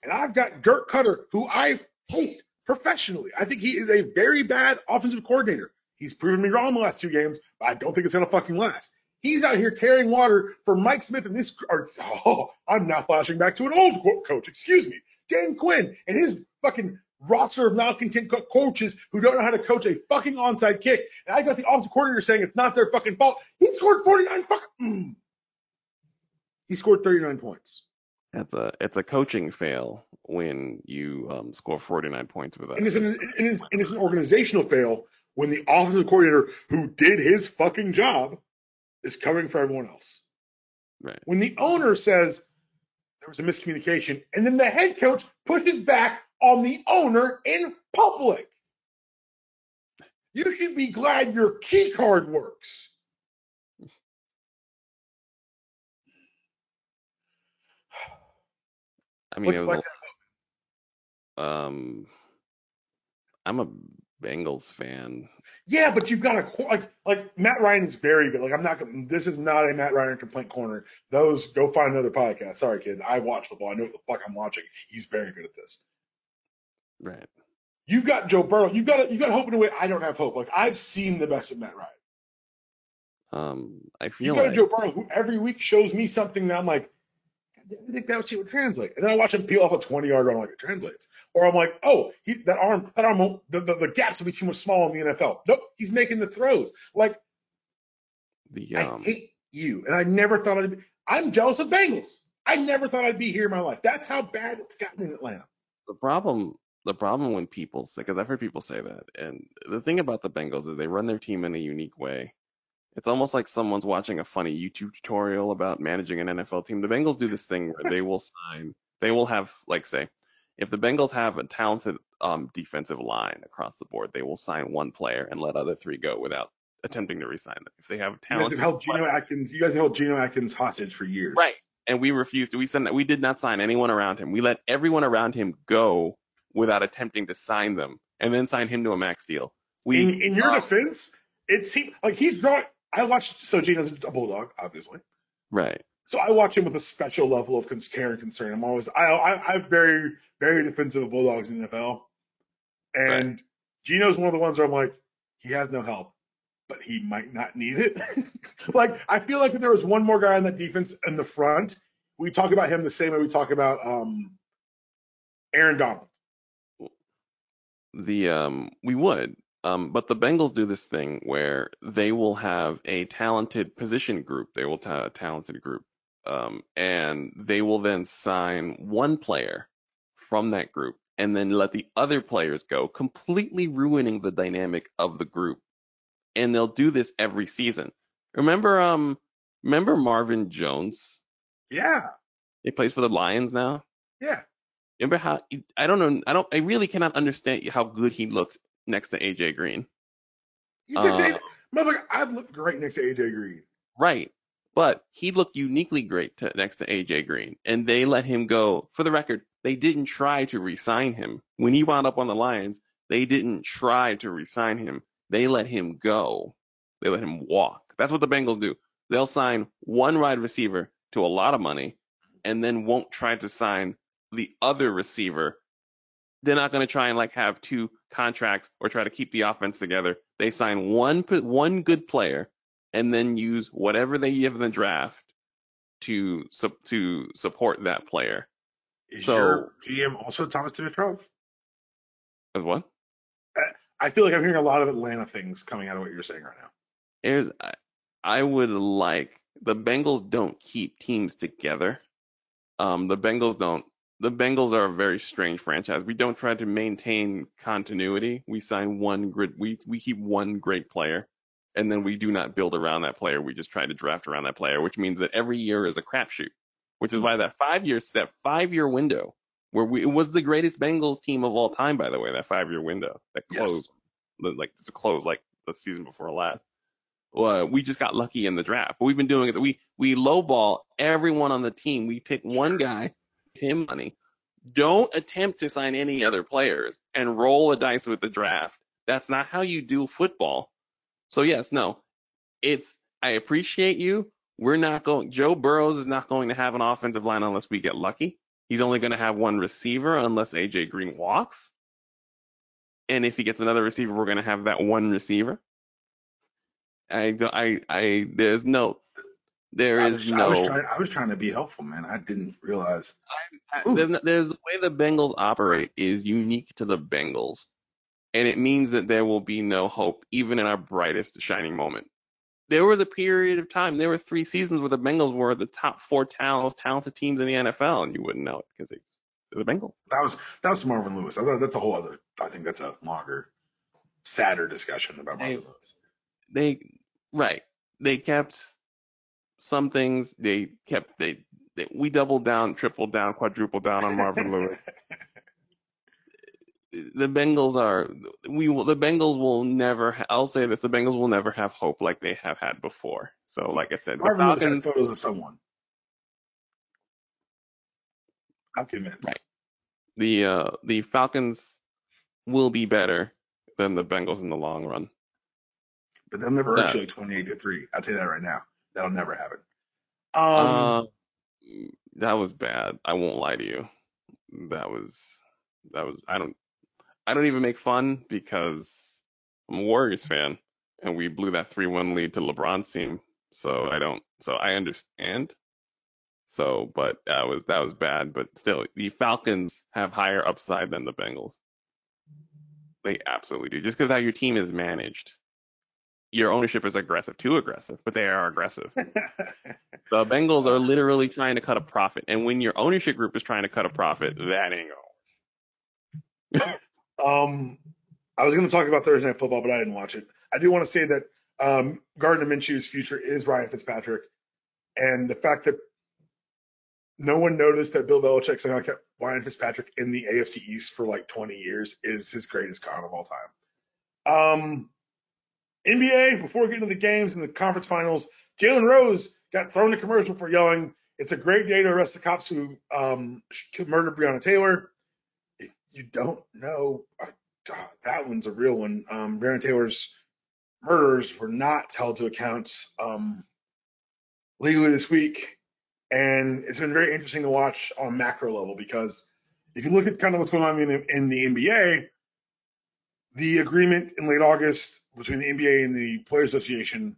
And I've got Dirk Koetter, who I hate professionally. I think he is a very bad offensive coordinator. He's proven me wrong the last two games, but I don't think it's to fucking last. He's out here carrying water for Mike Smith and this. Or, oh, I'm now flashing back to an old co- coach. Excuse me, Dan Quinn and his fucking roster of malcontent co- coaches who don't know how to coach a fucking onside kick. And I got the offensive coordinator saying it's not their fucking fault. He scored 49 fucking. Mm. He scored 39 points. It's a it's a coaching fail when you um, score 49 points without. And it's, an, and, it's, and it's an organizational fail when the offensive coordinator who did his fucking job is covering for everyone else. Right. When the owner says there was a miscommunication, and then the head coach pushes back on the owner in public. You should be glad your key card works. I mean, What's it it was like a- um, I'm a Bengals fan. Yeah, but you've got a like like Matt Ryan is very good. Like I'm not. gonna- This is not a Matt Ryan complaint corner. Those go find another podcast. Sorry, kid. I watch football. I know what the fuck I'm watching. He's very good at this. Right. You've got Joe Burrow. You've got you've got hope in a way I don't have hope. Like I've seen the best of Matt Ryan. Um, I feel You've got like a Joe Burrow who every week shows me something that I'm like, I didn't think that shit would translate. And then I watch him peel off a 20 yard run, I'm like it translates. Or I'm like, oh, he, that arm, that arm, won't- the, the, the gaps will be too much small in the NFL. Nope, he's making the throws. Like the I um, hate you, and I never thought I'd be. I'm jealous of Bengals. I never thought I'd be here in my life. That's how bad it's gotten in Atlanta. the problem the problem when people say because I've heard people say that, and the thing about the Bengals is they run their team in a unique way. It's almost like someone's watching a funny YouTube tutorial about managing an NFL team. The Bengals do this thing where they will sign, they will have like say, if the Bengals have a talented um, defensive line across the board, they will sign one player and let other three go without attempting to re-sign them. If they have You guys talented have held Geno Atkins. You guys have held Geno Atkins hostage for years. Right. And we refused to. We sent. We did not sign anyone around him. We let everyone around him go without attempting to sign them, and then sign him to a max deal. We. In, in your um, defense, it seemed like he's drawing. I watched. So Geno's a bulldog, obviously. right. So I watch him with a special level of care and concern. I'm always. I, I I'm very very defensive of bulldogs in the NFL, and Geno's one of the ones where I'm like, he has no help, but he might not need it. like I feel like if there was one more guy on that defense in the front, we talk about him the same way we talk about um Aaron Donald. The um. We would. Um. But the Bengals do this thing where they will have a talented position group. They will have a talented group. Um. And they will then sign one player from that group and then let the other players go, completely ruining the dynamic of the group. And they'll do this every season. Remember, um, remember Marvin Jones? Yeah, He plays for the Lions now. yeah. Remember how I don't know, I don't, I really cannot understand how good he looked next to AJ Green. He's Uh, AJ Motherfucker, I'd look great next to AJ Green. Right. But he looked uniquely great to, next to AJ Green, and they let him go. For the record, they didn't try to re-sign him. When he wound up on the Lions, they didn't try to re-sign him. They let him go. They let him walk. That's what the Bengals do. They'll sign one wide receiver to a lot of money, and then won't try to sign the other receiver. They're not going to try and like have two contracts or try to keep the offense together. They sign one one good player and then use whatever they give in the draft to to support that player. Is So- your GM also Thomas Dimitroff? As what? I feel like I'm hearing a lot of Atlanta things coming out of what you're saying right now. Here's I, I would like the Bengals don't keep teams together. Um, the Bengals don't. The Bengals are a very strange franchise. We don't try to maintain continuity. We sign one grid. We we keep one great player, and then we do not build around that player. We just try to draft around that player, which means that every year is a crapshoot. Which is why that five years that five year window where we it was the greatest Bengals team of all time, by the way. That five year window that Yes. closed like it's a close like the season before last. Uh, we just got lucky in the draft. But we've been doing it. We we lowball everyone on the team. We pick one guy, him money. Don't attempt to sign any other players and roll the dice with the draft. That's not how you do football. So yes, no, it's I appreciate you. We're not going. Joe Burrows is not going to have an offensive line unless we get lucky. He's only going to have one receiver unless AJ Green walks. And if he gets another receiver, we're going to have that one receiver. I, I, I, there's no, there I is was, no, I was trying. I was trying to be helpful, man. I didn't realize. I- there's, no- there's the way the Bengals operate is unique to the Bengals. And it means that there will be no hope, even in our brightest shining moment. there was a period of time, there were three seasons where the Bengals were the top four talent, talented teams in the NFL, and you wouldn't know it because they're the Bengals. That was that was Marvin Lewis. I thought that's a whole other. I think that's a longer, sadder discussion about Marvin They- Lewis. They right, they kept some things. They kept they, they we doubled down, tripled down, quadrupled down on Marvin Lewis. the Bengals are we will the Bengals will never ha- I'll say this the Bengals will never have hope like they have had before. So like I said, the Marvin had Falcons photos of someone. I'm convinced. Right. the uh the Falcons will be better than the Bengals in the long run. But they'll never hurt like 28 to 3. I'll tell you that right now. That'll never happen. Um, uh, that was bad. I won't lie to you. That was that was I don't I don't even make fun because I'm a Warriors fan and we blew that 3-1 lead to LeBron's team. So I don't so I understand. So but that was that was bad, but still the Falcons have higher upside than the Bengals. They absolutely do. Just because how your team is managed. Your ownership is aggressive, too aggressive, but they are aggressive. The Bengals are literally trying to cut a profit, and when your ownership group is trying to cut a profit, that ain't going. Um, I was going to talk about Thursday Night Football, but I didn't watch it. I do want to say that um, Gardner Minshew's future is Ryan Fitzpatrick, and the fact that no one noticed that Bill Belichick somehow kept Ryan Fitzpatrick in the AFC East for like 20 years is his greatest con of all time. Um, NBA, before getting to the games and the conference finals, Jalen Rose got thrown a commercial for yelling, It's a great day to arrest the cops who um, murdered Breonna Taylor. If you don't know, that one's a real one. Um, Breonna Taylor's murderers were not held to account um, legally this week. And it's been very interesting to watch on macro level because if you look at kind of what's going on in, in the NBA, the agreement in late August between the NBA and the Players Association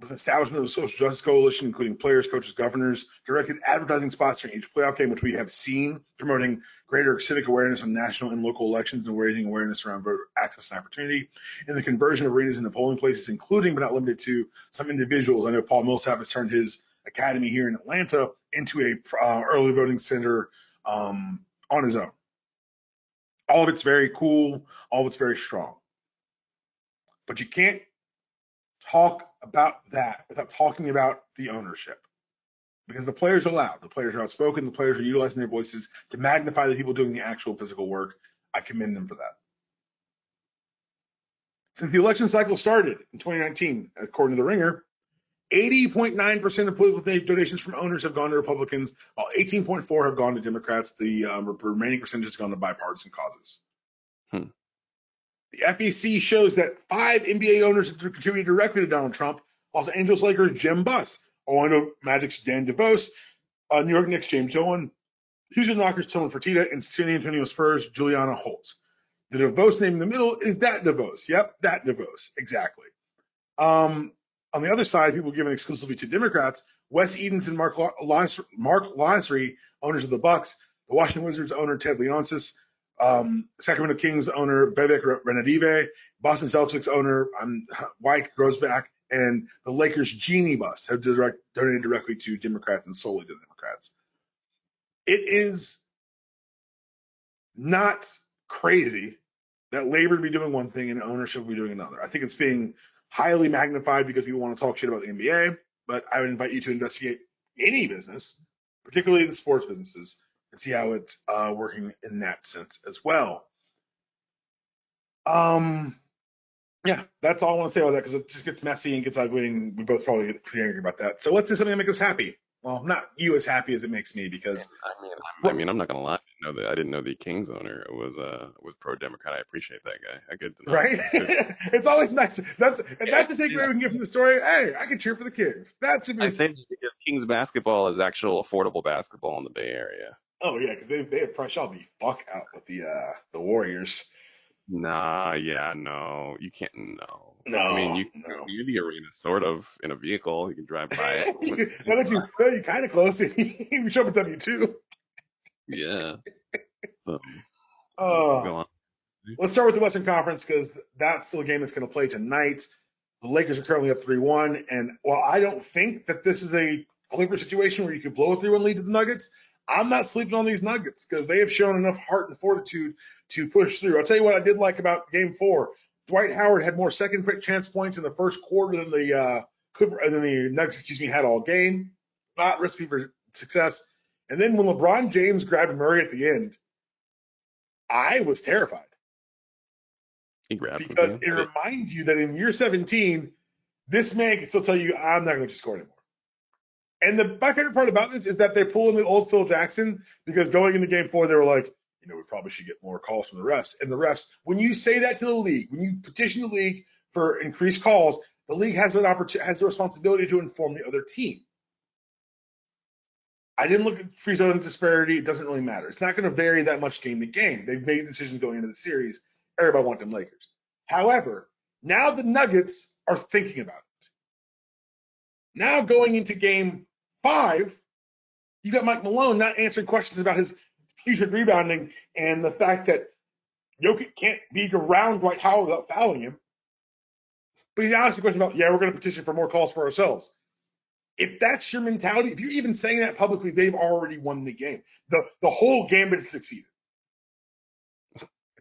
was an establishment of a social justice coalition, including players, coaches, governors, directed advertising spots for each playoff game, which we have seen, promoting greater civic awareness on national and local elections and raising awareness around voter access and opportunity, and the conversion of arenas into polling places, including but not limited to some individuals. I know Paul Millsap has turned his academy here in Atlanta into a uh, early voting center um, on his own. All of it's very cool. All of it's very strong. But you can't talk about that without talking about the ownership. Because the players are loud, the players are outspoken, the players are utilizing their voices to magnify the people doing the actual physical work. I commend them for that. Since the election cycle started in 2019, according to the Ringer, 80.9% of political donations from owners have gone to Republicans, while 18.4 have gone to Democrats. The um, remaining percentage has gone to bipartisan causes. Hmm. The FEC shows that five NBA owners have contributed directly to Donald Trump. Los Angeles Lakers Jim Buss, Orlando Magic's Dan DeVos, uh, New York Knicks James Dolan, Houston Rockets Tillman Fertitta, and San Antonio Spurs Juliana Holtz. The DeVos name in the middle is that DeVos. Yep, that DeVos. Exactly. Um, on the other side, people given exclusively to Democrats, Wes Edens and Mark Las- Mark owners of the Bucks, the Washington Wizards owner Ted Leonsis, um, Sacramento Kings owner Vivek Ranadive, Boston Celtics owner um, Mike Grousbeck, and the Lakers Jeanie Buss have direct, donated directly to Democrats and solely to Democrats. It is not crazy that labor be doing one thing and ownership be doing another. I think it's being highly magnified because people want to talk shit about the NBA, but I would invite you to investigate any business, particularly the sports businesses, and see how it's uh, working in that sense as well. Um, yeah, that's all I want to say about that because it just gets messy and gets ugly, and we both probably get pretty angry about that. So let's do something that makes us happy. Well, not you as happy as it makes me because I mean, I'm, I mean, I'm not gonna lie. I didn't know that I didn't know the Kings owner was uh was pro Democrat. I appreciate that guy. I good to know. right? it's always nice. That's and that's the takeaway yeah. we can get from the story. Hey, I can cheer for the Kings. That should be. I say because Kings basketball is actual affordable basketball in the Bay Area. oh yeah, because they they have pressure all the fuck out with the uh the Warriors. Nah, yeah, no, you can't. No, No, I mean, you no. you're the arena sort of in a vehicle. You can drive by it. now that you well, you're kind of close. you show up at W two. Yeah. So Oh, go on. let's start with the Western Conference because that's the game that's going to play tonight. The Lakers are currently up 3-1. And while I don't think that this is a Clipper situation where you could blow a 3-1 lead to the Nuggets, I'm not sleeping on these Nuggets because they have shown enough heart and fortitude to push through. I'll tell you what I did like about game four. Dwight Howard had more second chance points in the first quarter than the uh, Clipper, than the Nuggets, excuse me, had all game. Not recipe for success. And then when LeBron James grabbed Murray at the end, I was terrified. He grabbed because him, it reminds you that in year 17, this man can still tell you, I'm not going to score anymore. And the my favorite part about this is that they're pulling the old Phil Jackson because going into game four, they were like, you know, we probably should get more calls from the refs. And the refs, when you say that to the league, when you petition the league for increased calls, the league has an opportunity, has the responsibility to inform the other team. I didn't look at free zone disparity. It doesn't really matter. It's not going to vary that much game to game. They've made decisions going into the series. Everybody want them Lakers. However, now the Nuggets are thinking about it. Now going into game five, you got Mike Malone not answering questions about his future rebounding and the fact that Jokic can't be around Dwight Howard without fouling him. But he's asking a question about, yeah, we're going to petition for more calls for ourselves. If that's your mentality, if you're even saying that publicly, they've already won the game. The the whole gambit has succeeded.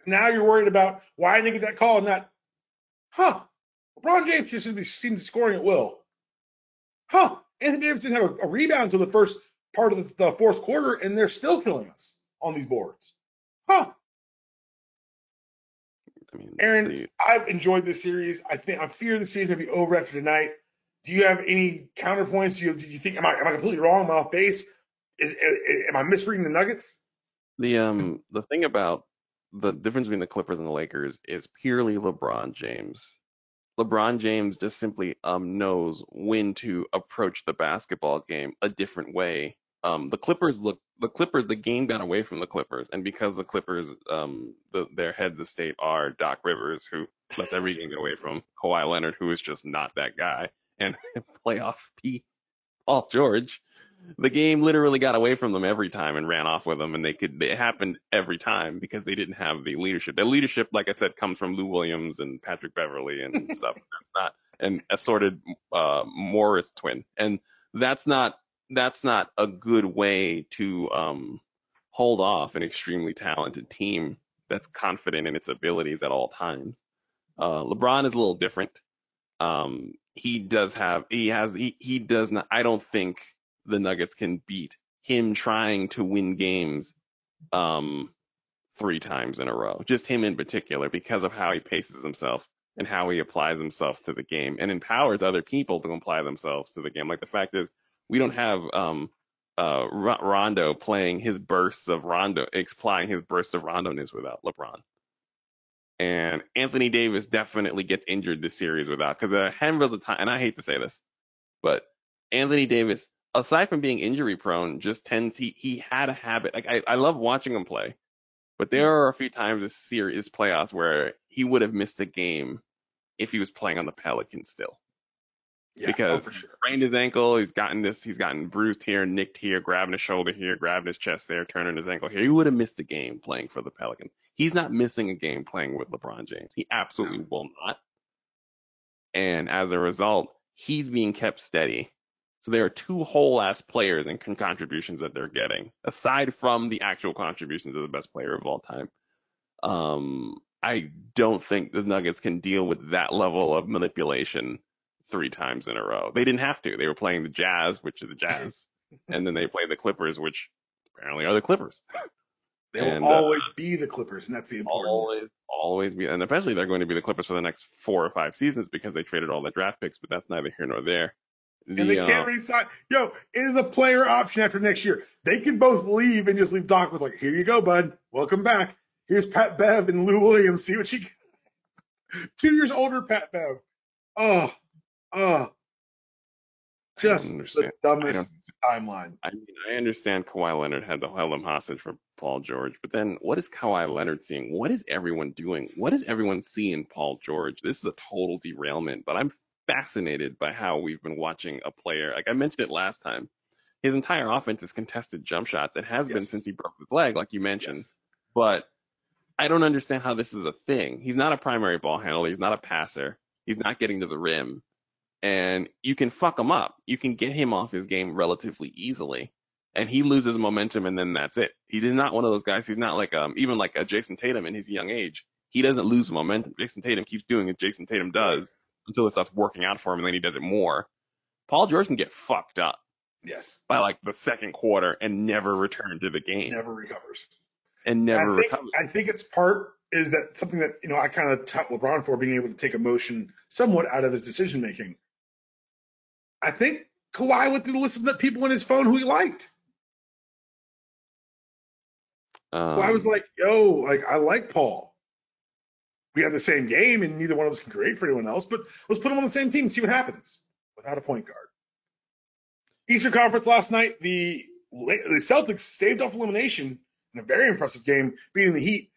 Now you're worried about why didn't they get that call and not, huh? LeBron James just seems to be scoring at will. Huh? Anthony Davis didn't have a, a rebound until the first part of the, the, fourth quarter, and they're still killing us on these boards. Huh? I mean, Aaron, the, I've enjoyed this series. I think I fear the series may be over after tonight. Do you have any counterpoints? Do you, you think am I am I completely wrong? Am I off base? Is, is, am I misreading the Nuggets? The um the thing about the difference between the Clippers and the Lakers is purely LeBron James. LeBron James just simply um, knows when to approach the basketball game a different way. Um, the Clippers look the Clippers the game got away from the Clippers, and because the Clippers um, the, their heads of state are Doc Rivers, who lets every game get away from Kawhi Leonard, who is just not that guy, and playoff P Paul George the game literally got away from them every time and ran off with them, and they could. It happened every time because they didn't have the leadership. The leadership, like I said, comes from Lou Williams and Patrick Beverley and stuff. That's not an assorted uh, Morris twin, and that's not that's not a good way to um, hold off an extremely talented team that's confident in its abilities at all times. Uh, LeBron is a little different. Um, he does have he has he he does not. I don't think the Nuggets can beat him trying to win games um, three times in a row. Just him in particular because of how he paces himself and how he applies himself to the game and empowers other people to apply themselves to the game. Like the fact is, we don't have um, uh, Rondo playing his bursts of Rondo, applying his bursts of Rondoness without LeBron. And Anthony Davis definitely gets injured this series without, because a handful of time, and I hate to say this, but Anthony Davis aside from being injury prone, just tends he he had a habit. Like I, I love watching him play, but there mm-hmm. are a few times this series playoffs where he would have missed a game if he was playing on the Pelicans still. Yeah, because oh, sure. sprained his ankle, he's gotten this, he's gotten bruised here, nicked here, grabbing his shoulder here, grabbing his chest there, turning his ankle here. He would have missed a game playing for the Pelicans. He's not missing a game playing with LeBron James. He absolutely no. will not. And as a result, he's being kept steady so there are two whole ass players and contributions that they're getting, aside from the actual contributions of the best player of all time. Um, I don't think the Nuggets can deal with that level of manipulation three times in a row. They didn't have to. They were playing the Jazz, which is the Jazz, and then they played the Clippers, which apparently are the Clippers. They will and, uh, always uh, be the Clippers, and that's the important. Always, always be, and especially they're going to be the Clippers for the next four or five seasons because they traded all the draft picks. But that's neither here nor there. The, and they can't uh, resign. Yo, it is a player option after next year. They can both leave and just leave Doc with like, here you go, bud. Welcome back. Here's Pat Bev and Lou Williams. See what you. Two years older, Pat Bev. Oh, oh. Just the dumbest timeline. I mean, I understand Kawhi Leonard had to hold him hostage for Paul George, but then what is Kawhi Leonard seeing? What is everyone doing? What does everyone see in Paul George? This is a total derailment, but I'm fascinated by how we've been watching a player. Like I mentioned it last time, his entire offense is contested jump shots. It has yes. been since he broke his leg, like you mentioned. Yes. But I don't understand how this is a thing. He's not a primary ball handler. He's not a passer. He's not getting to the rim. And you can fuck him up. You can get him off his game relatively easily. And he loses momentum and then that's it. He is not one of those guys. He's not like, um, even like a Jayson Tatum in his young age. He doesn't lose momentum. Jayson Tatum keeps doing what Jayson Tatum does until it starts working out for him and then he does it more. Paul George can get fucked up Yes. by like the second quarter and never return to the game Never recovers. and never I think, recover. I think it's part is that something that you know I kind of tout LeBron for being able to take emotion somewhat out of his decision making. I think Kawhi went through the list of the people on his phone who he liked. Um, Kawhi was like, "Yo, like I like Paul. We have the same game, and neither one of us can create for anyone else. But let's put them on the same team and see what happens without a point guard." Eastern Conference last night, the the Celtics staved off elimination in a very impressive game, beating the Heat.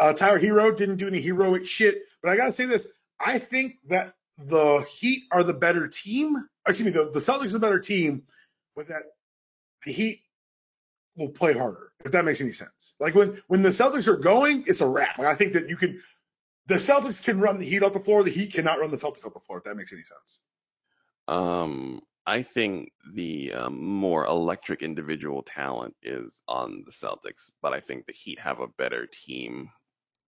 Uh, Tyler Herro didn't do any heroic shit, but I gotta say this: I think that the Heat are the better team. Excuse me, the, the Celtics are a better team, but that the Heat will play harder. If that makes any sense. Like when when the Celtics are going, it's a wrap. Like I think that you can. The Celtics can run the Heat off the floor. The Heat cannot run the Celtics off the floor. If that makes any sense. Um, I think the um, more electric individual talent is on the Celtics, but I think the Heat have a better team,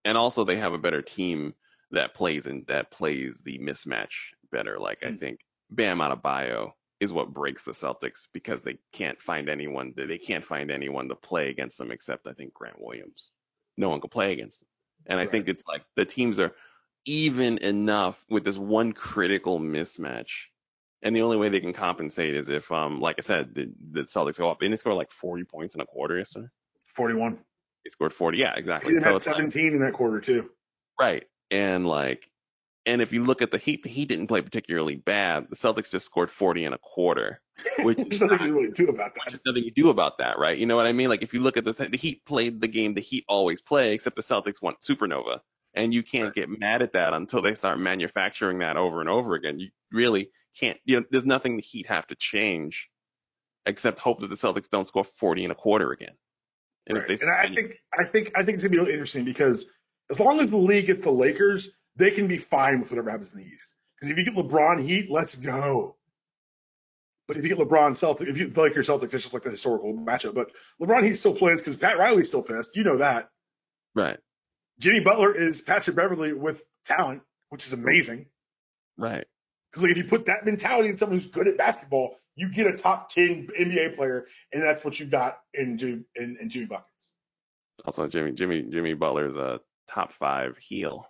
and also they have a better team that plays and that plays the mismatch better. Like I Mm. think Bam Adebayo is what breaks the Celtics because they can't find anyone. They can't find anyone to play against them except I think Grant Williams. No one can play against them, and I think it's like the teams are even enough with this one critical mismatch and the only way they can compensate is if, um, like I said, the, the Celtics go up and they scored like 40 points in a quarter yesterday. Forty-one. They scored 40. Yeah, exactly. had So like, 17 in that quarter too. right. And like, and if you look at the Heat, the Heat didn't play particularly bad. The Celtics just scored 40 and a quarter, which is There's nothing you really do about that. is nothing you do about that, right? You know what I mean? Like if you look at this, the Heat played the game the Heat always play, except the Celtics went supernova. And you can't get mad at that until they start manufacturing that over and over again. You really can't, you know, there's nothing the Heat have to change except hope that the Celtics don't score 40 and a quarter again. And Right. if they, And I think I think I think it's gonna be really interesting because as long as the league gets the Lakers, they can be fine with whatever happens in the East. Because if you get LeBron Heat, let's go. But if you get LeBron Celtics, if you the Lakers Celtics, it's just like the historical matchup. But LeBron Heat still plays because Pat Riley's still pissed. You know that. right, Jimmy Butler is Patrick Beverley with talent, which is amazing. right. Because like if you put that mentality in someone who's good at basketball, you get a top ten NBA player, and that's what you got in Jimmy in, in Jimmy buckets. Also, Jimmy, Jimmy, Jimmy Butler's a top five heel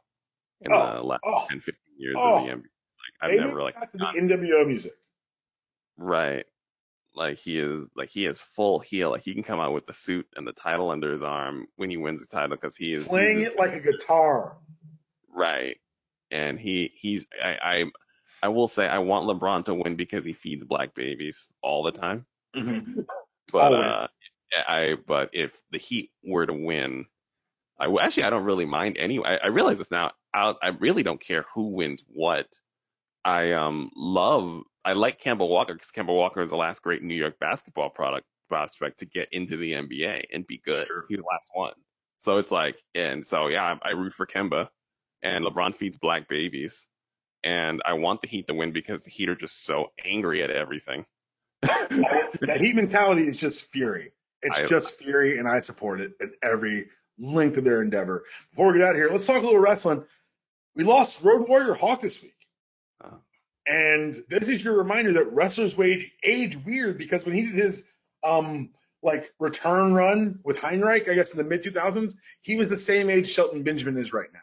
in Oh, the last oh, 10, 15 years oh. of the NBA. Like I've never like back to the NWO music. Right. Like he is like he is full heel. Like he can come out with the suit and the title under his arm when he wins the title because he is Playing it like a guitar. right. And he he's I, I I will say I want LeBron to win because he feeds black babies all the time. But Always. uh I but if the Heat were to win, I actually I don't really mind anyway. I, I realize this now. I I really don't care who wins what. I um love I like Kemba Walker because Kemba Walker is the last great New York basketball product prospect to get into the NBA and be good. Sure. He's the last one. So it's like and so yeah, I, I root for Kemba and LeBron feeds black babies. And I want the Heat to win because the Heat are just so angry at everything. that heat mentality is just fury. It's I- just fury, and I support it at every length of their endeavor. Before we get out of here, let's talk a little wrestling. We lost Road Warrior Hawk this week. Oh. And this is your reminder that wrestlers wage age weird because when he did his um like return run with Heidenreich, I guess in the mid 2000s, he was the same age Shelton Benjamin is right now.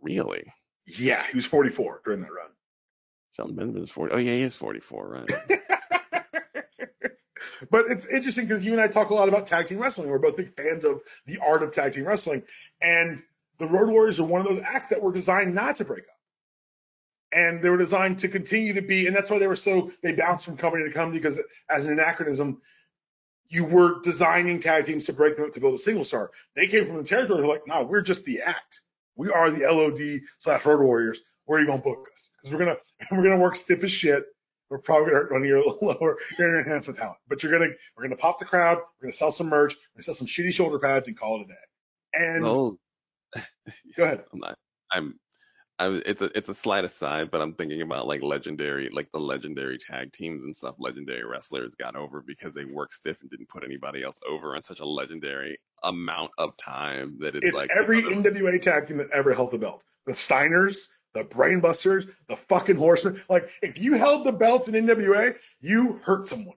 Really? Yeah, he was 44 during that run. Shelton Benjamin's 40. Oh, yeah, he is 44, right? but it's interesting because you and I talk a lot about tag team wrestling. We're both big fans of the art of tag team wrestling. And the Road Warriors are one of those acts that were designed not to break up. And they were designed to continue to be, and that's why they were so, they bounced from company to company because as an anachronism, you were designing tag teams to break them up to build a single star. They came from the territory, they're like, no, we're just the act. We are the LOD slash Road Warriors. Where are you to book us? Because we're to, we're to work stiff as shit. We're probably going to hurt one of your lower, your enhancement talent. But you're going to, we're going to pop the crowd. We're going to sell some merch. We're going to sell some shitty shoulder pads and call it a day. And Oh, go ahead. I'm not. I'm. I, it's a it's a slight aside, but I'm thinking about like legendary, like the legendary tag teams and stuff. Legendary wrestlers got over because they worked stiff and didn't put anybody else over in such a legendary amount of time that it's, It's like every other- NWA tag team that ever held the belt. The Steiners, the Brainbusters, the fucking Horsemen. Like, if you held the belts in NWA, you hurt someone.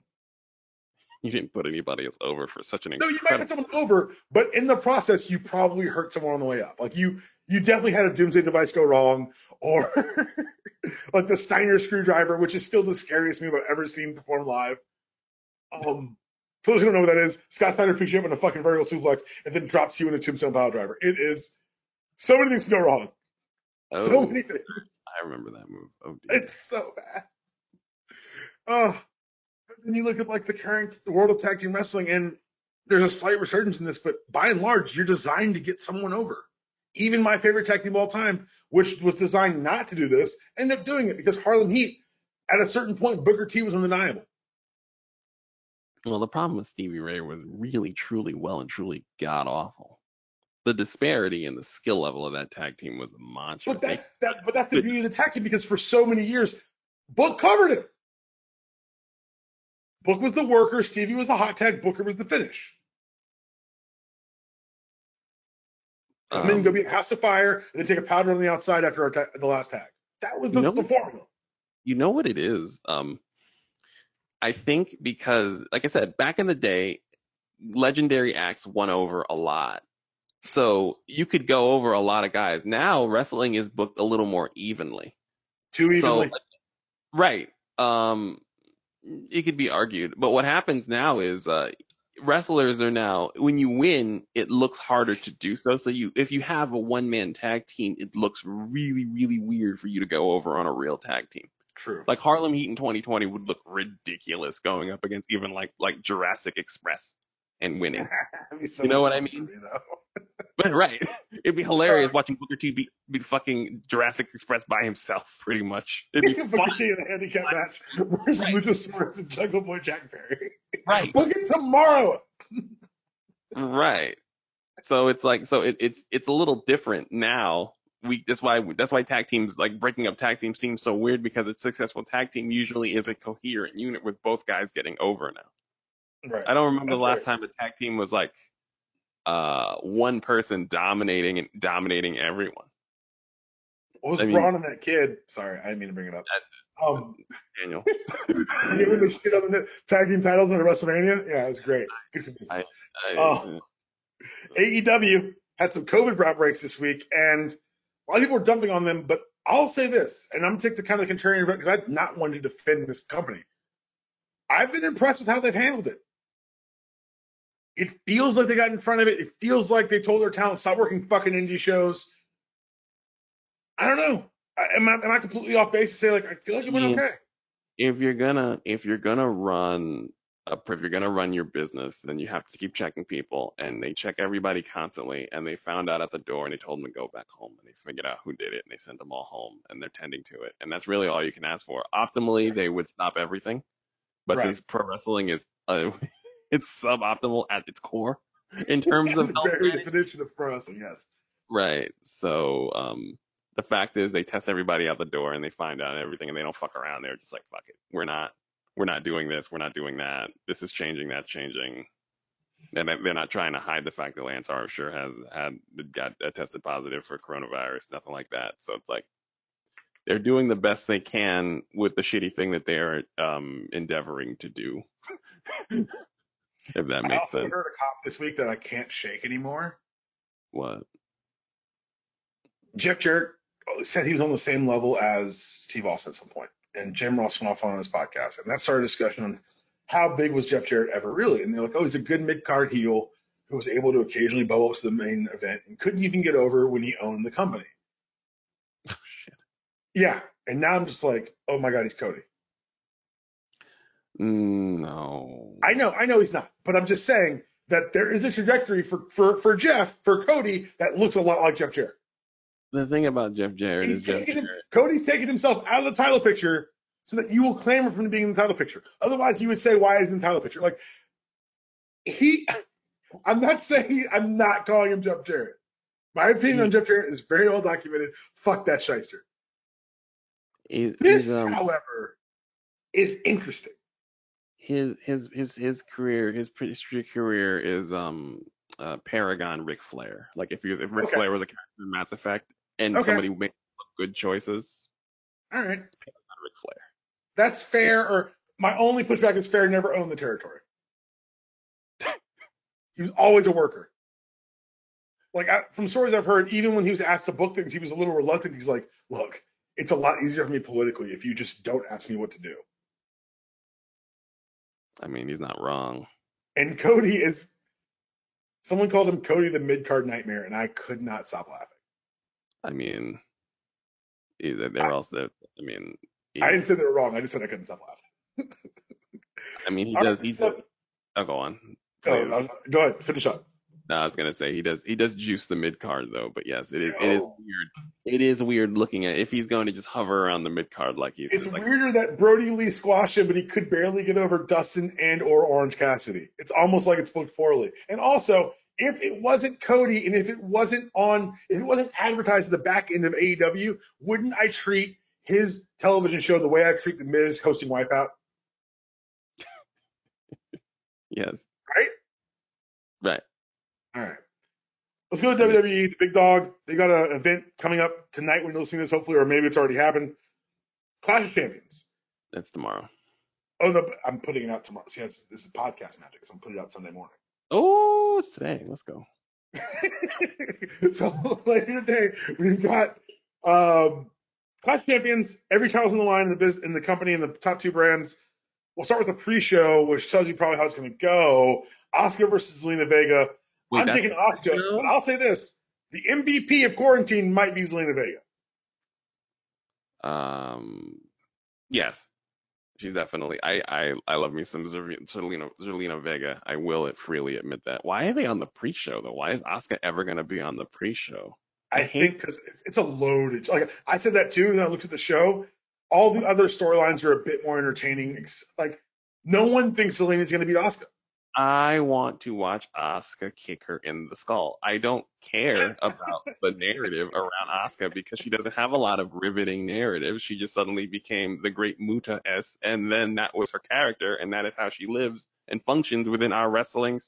you didn't put anybody else over for such an Incredible... No, you might put someone over, but in the process, you probably hurt someone on the way up. Like you, you definitely had a doomsday device go wrong, or like the Steiner screwdriver, which is still the scariest move I've ever seen performed live. Um, for those who don't know what that is, Scott Steiner picks you up in a fucking vertical suplex and then drops you in a tombstone pile driver. It is so many things can go wrong. Oh, so Oh, many things. I remember that move. Oh, dear. It's so bad. Oh, but then you look at like the current world of tag team wrestling, and there's a slight resurgence in this, but by and large, you're designed to get someone over. Even my favorite tag team of all time, which was designed not to do this, ended up doing it because Harlem Heat, at a certain point, Booker T was undeniable. Well, the problem with Stevie Ray was really, truly, well and truly god awful. The disparity in the skill level of that tag team was monstrous. But that's that. But that's the beauty of the tag team because for so many years, Book covered it. Book was the worker, Stevie was the hot tag, Booker was the finish. Come in, um, go be a house of fire, and then take a powder on the outside after ta- the last tag. That was the, You know- the formula. you know what it is? Um, I think because, like I said, back in the day, legendary acts won over a lot. So you could go over a lot of guys. Now wrestling is booked a little more evenly. Too So, evenly. right. Um, it could be argued, but what happens now is, uh, wrestlers are now, when you win, it looks harder to do so. So you, if you have a one man tag team, it looks really, really weird for you to go over on a real tag team. True. Like Harlem Heat in 2020 would look ridiculous going up against even like, like Jurassic Express and winning. So you know what I mean? me. But right. It'd be hilarious uh, watching Booker T beat, beat fucking Jurassic Express by himself, pretty much. It'd be Booker. T in a handicap match versus Right. Luchasaurus and Jungle Boy Jack Perry. Right. Book it tomorrow. Right. So it's like so it, it's it's a little different now. We that's why that's why tag teams like breaking up tag teams seems so weird because a successful tag team usually is a coherent unit with both guys getting over now. Right. I don't remember the That's last time a tag team was like uh one person dominating and dominating everyone. What was I mean- Braun and that kid? Sorry, I didn't mean to bring it up. Um, Daniel. when they shit on the tag team titles in WrestleMania? Yeah, it was great. Good for business. I, Oh. AEW had some COVID outbreaks this week, and a lot of people were dumping on them. But I'll say this, and I'm gonna take the kind of contrarian route because I'm not one to defend this company. I've been impressed with how they've handled it. It feels like they got in front of it. It feels like they told their talent stop working fucking indie shows. I don't know. I- Am I, am I completely off base to say like I feel like it went okay? if you're gonna if you're gonna run a, if you're gonna run your business, then you have to keep checking people, and they check everybody constantly. And they found out at the door, and they told them to go back home, and they figured out who did it, and they sent them all home, and they're tending to it, and that's really all you can ask for. Optimally, they would stop everything, but Right. since pro wrestling is uh, it's suboptimal at its core in terms of health very management, definition of wrestling, yes. Right. So um the fact is they test everybody out the door and they find out everything and they don't fuck around. They're just like, fuck it. We're not we're not doing this, we're not doing that. This is changing, that's changing. And they- they're not trying to hide the fact that Lance Archer has had got tested positive for coronavirus, nothing like that. So it's like they're doing the best they can with the shitty thing that they're um endeavoring to do. if that I makes also sense. heard a cough this week that I can't shake anymore. What? Jeff Jarrett said he was on the same level as Steve Austin at some point, and Jim Ross went off on his podcast, and that started a discussion on how big was Jeff Jarrett ever really, and they're like, oh, he's a good mid card heel who was able to occasionally bubble up to the main event and couldn't even get over when he owned the company. Oh, shit. Yeah, and now I'm just like, oh my god, he's Cody. Mm, No. I know, I know he's not, but I'm just saying that there is a trajectory for for for Jeff for Cody that looks a lot like Jeff Jarrett. the thing about Jeff Jarrett He's is Jeff him, Jarrett. Cody's taking himself out of the title picture so that you will clamor for him being in the title picture. Otherwise, you would say, why is he in the title picture? Like, he, I'm not saying, I'm not calling him Jeff Jarrett, My opinion on Jeff Jarrett is very well documented. Fuck that shyster. He's, This, um, however, is interesting. His his his his career, his pretty street career is um uh, Paragon Ric Flair. Like if he was, if Ric Okay. Flair was a character in Mass Effect and Okay. somebody made good choices, All right. not Ric Flair. That's Flair. Or my only pushback is fair never owned the territory. he was always a worker. Like I, from stories I've heard, even when he was asked to book things, he was a little reluctant. He's like, "Look, it's a lot easier for me politically if you just don't ask me what to do." I mean, he's not wrong. And Cody is. Someone called him Cody the mid card nightmare, and I could not stop laughing. I mean, either they're also. I mean, he, I didn't say they were wrong. I just said I couldn't stop laughing. I mean, he All does. right, He so- does. Oh, go on. Go, Please. uh, go ahead, finish up. No, I was gonna say he does. He does juice the mid card though. But yes, it is. It is weird. It is weird looking at if he's going to just hover around the mid card like he's It's like weirder that Brodie Lee squashed him, but he could barely get over Dustin and or Orange Cassidy. It's almost like it's booked poorly. And also, if it wasn't Cody and if it wasn't on, if it wasn't advertised at the back end of AEW, wouldn't I treat his television show the way I treat the Miz hosting Wipeout? yes, Right? right. All right. Let's go to WWE, the big dog. They got an event coming up tonight when you're listening to this, hopefully, or maybe it's already happened. Clash of Champions. That's tomorrow. Oh no, I'm putting it out tomorrow. See, this is podcast magic, so I'm putting it out Sunday morning. Oh, it's today. Let's go. so later today, we've got um, Clash of Champions. Every title's in the line in the business, in the company, and the top two brands. We'll start with the pre-show, which tells you probably how it's going to go. Asuka versus Zelina Vega. Wait, I'm taking Asuka, but I'll say this: the MVP of quarantine might be Zelina Vega. Um, yes, she's definitely. I I I love me some Zelina Zelina Vega. I will it freely admit that. Why are they on the pre-show though? Why is Asuka ever gonna be on the pre-show? I I think because it's, it's a loaded. Like I said that too, and I looked at the show. All the other storylines are a bit more entertaining. Like no one thinks Zelina's going to beat Asuka. I want to watch Asuka kick her in the skull. I don't care about the narrative around Asuka because she doesn't have a lot of riveting narrative. She just suddenly became the great Muta S, and then that was her character, and that is how she lives and functions within our wrestling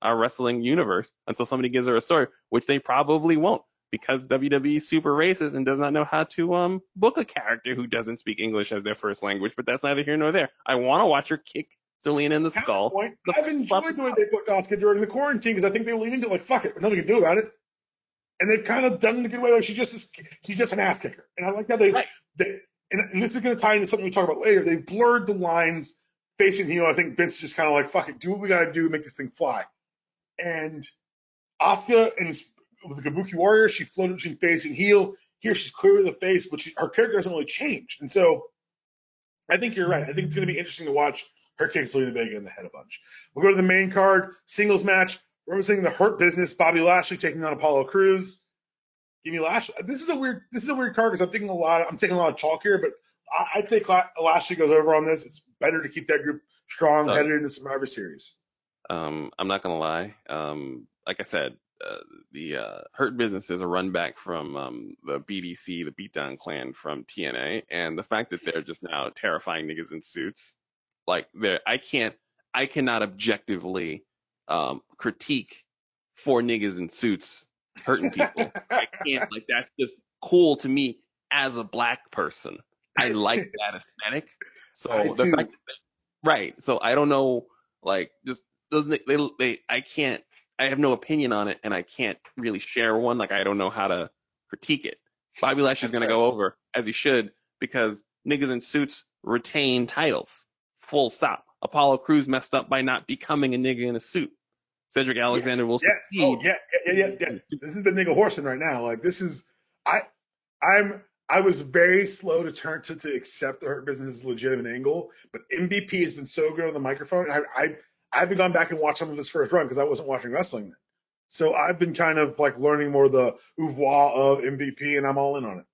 our wrestling universe until somebody gives her a story, which they probably won't because WWE is super racist and does not know how to um book a character who doesn't speak English as their first language. But that's neither here nor there. I want to watch her kick Zelina in the skull. Counterpoint, The I've enjoyed the way they put Asuka during the quarantine because I think they leaned into like fuck it, nothing can do about it. And they've kind of done it in a good way. Like she just is, she's just an ass kicker, and I like how they, Right. they and, and this is going to tie into something we talk about later. They blurred the lines facing heel. I think Vince just kind of like fuck it, do what we got to do, to make this thing fly. And Asuka and with the Kabuki Warrior, she floated between face and heel. Here she's clearly the face, but she, her character hasn't really changed. And so I think you're right. I think it's going to be interesting to watch her kick Zelina Vega in the head a bunch. We'll go to the main card, singles match. Representing the Hurt Business, Bobby Lashley taking on Apollo Crews. Give me Lashley. This is a weird. This is a weird card because I'm thinking a lot. I'm taking a lot of chalk here, but I, I'd say Lashley goes over on this. It's better to keep that group strong Uh, headed into Survivor Series. Um, I'm not gonna lie. Um, like I said, uh, the uh, Hurt Business is a run back from um, the BDC, the Beatdown Clan from TNA, and the fact that they're just now terrifying niggas in suits, like they're, I can't, I cannot objectively um, critique four niggas in suits hurting people. I can't. Like that's just cool to me as a black person. I like that aesthetic. So the fact that right. So I don't know. Like just those they they I can't. I have no opinion on it, and I can't really share one. Like I don't know how to critique it. Bobby Lashley's gonna go over as he should because niggas in suits retain titles. Full stop. Apollo Crews messed up by not becoming a nigga in a suit. Cedric Alexander will Yes. succeed. Oh, yeah, yeah, yeah, yeah, yeah. This is the nigga horsing right now. Like this is I I'm I was very slow to turn to, to accept the Hurt Business legitimate angle, but MVP has been so good on the microphone. I I I haven't gone back and watched some of his first run because I wasn't watching wrestling then. So I've been kind of like learning more the oeuvre of MVP, and I'm all in on it.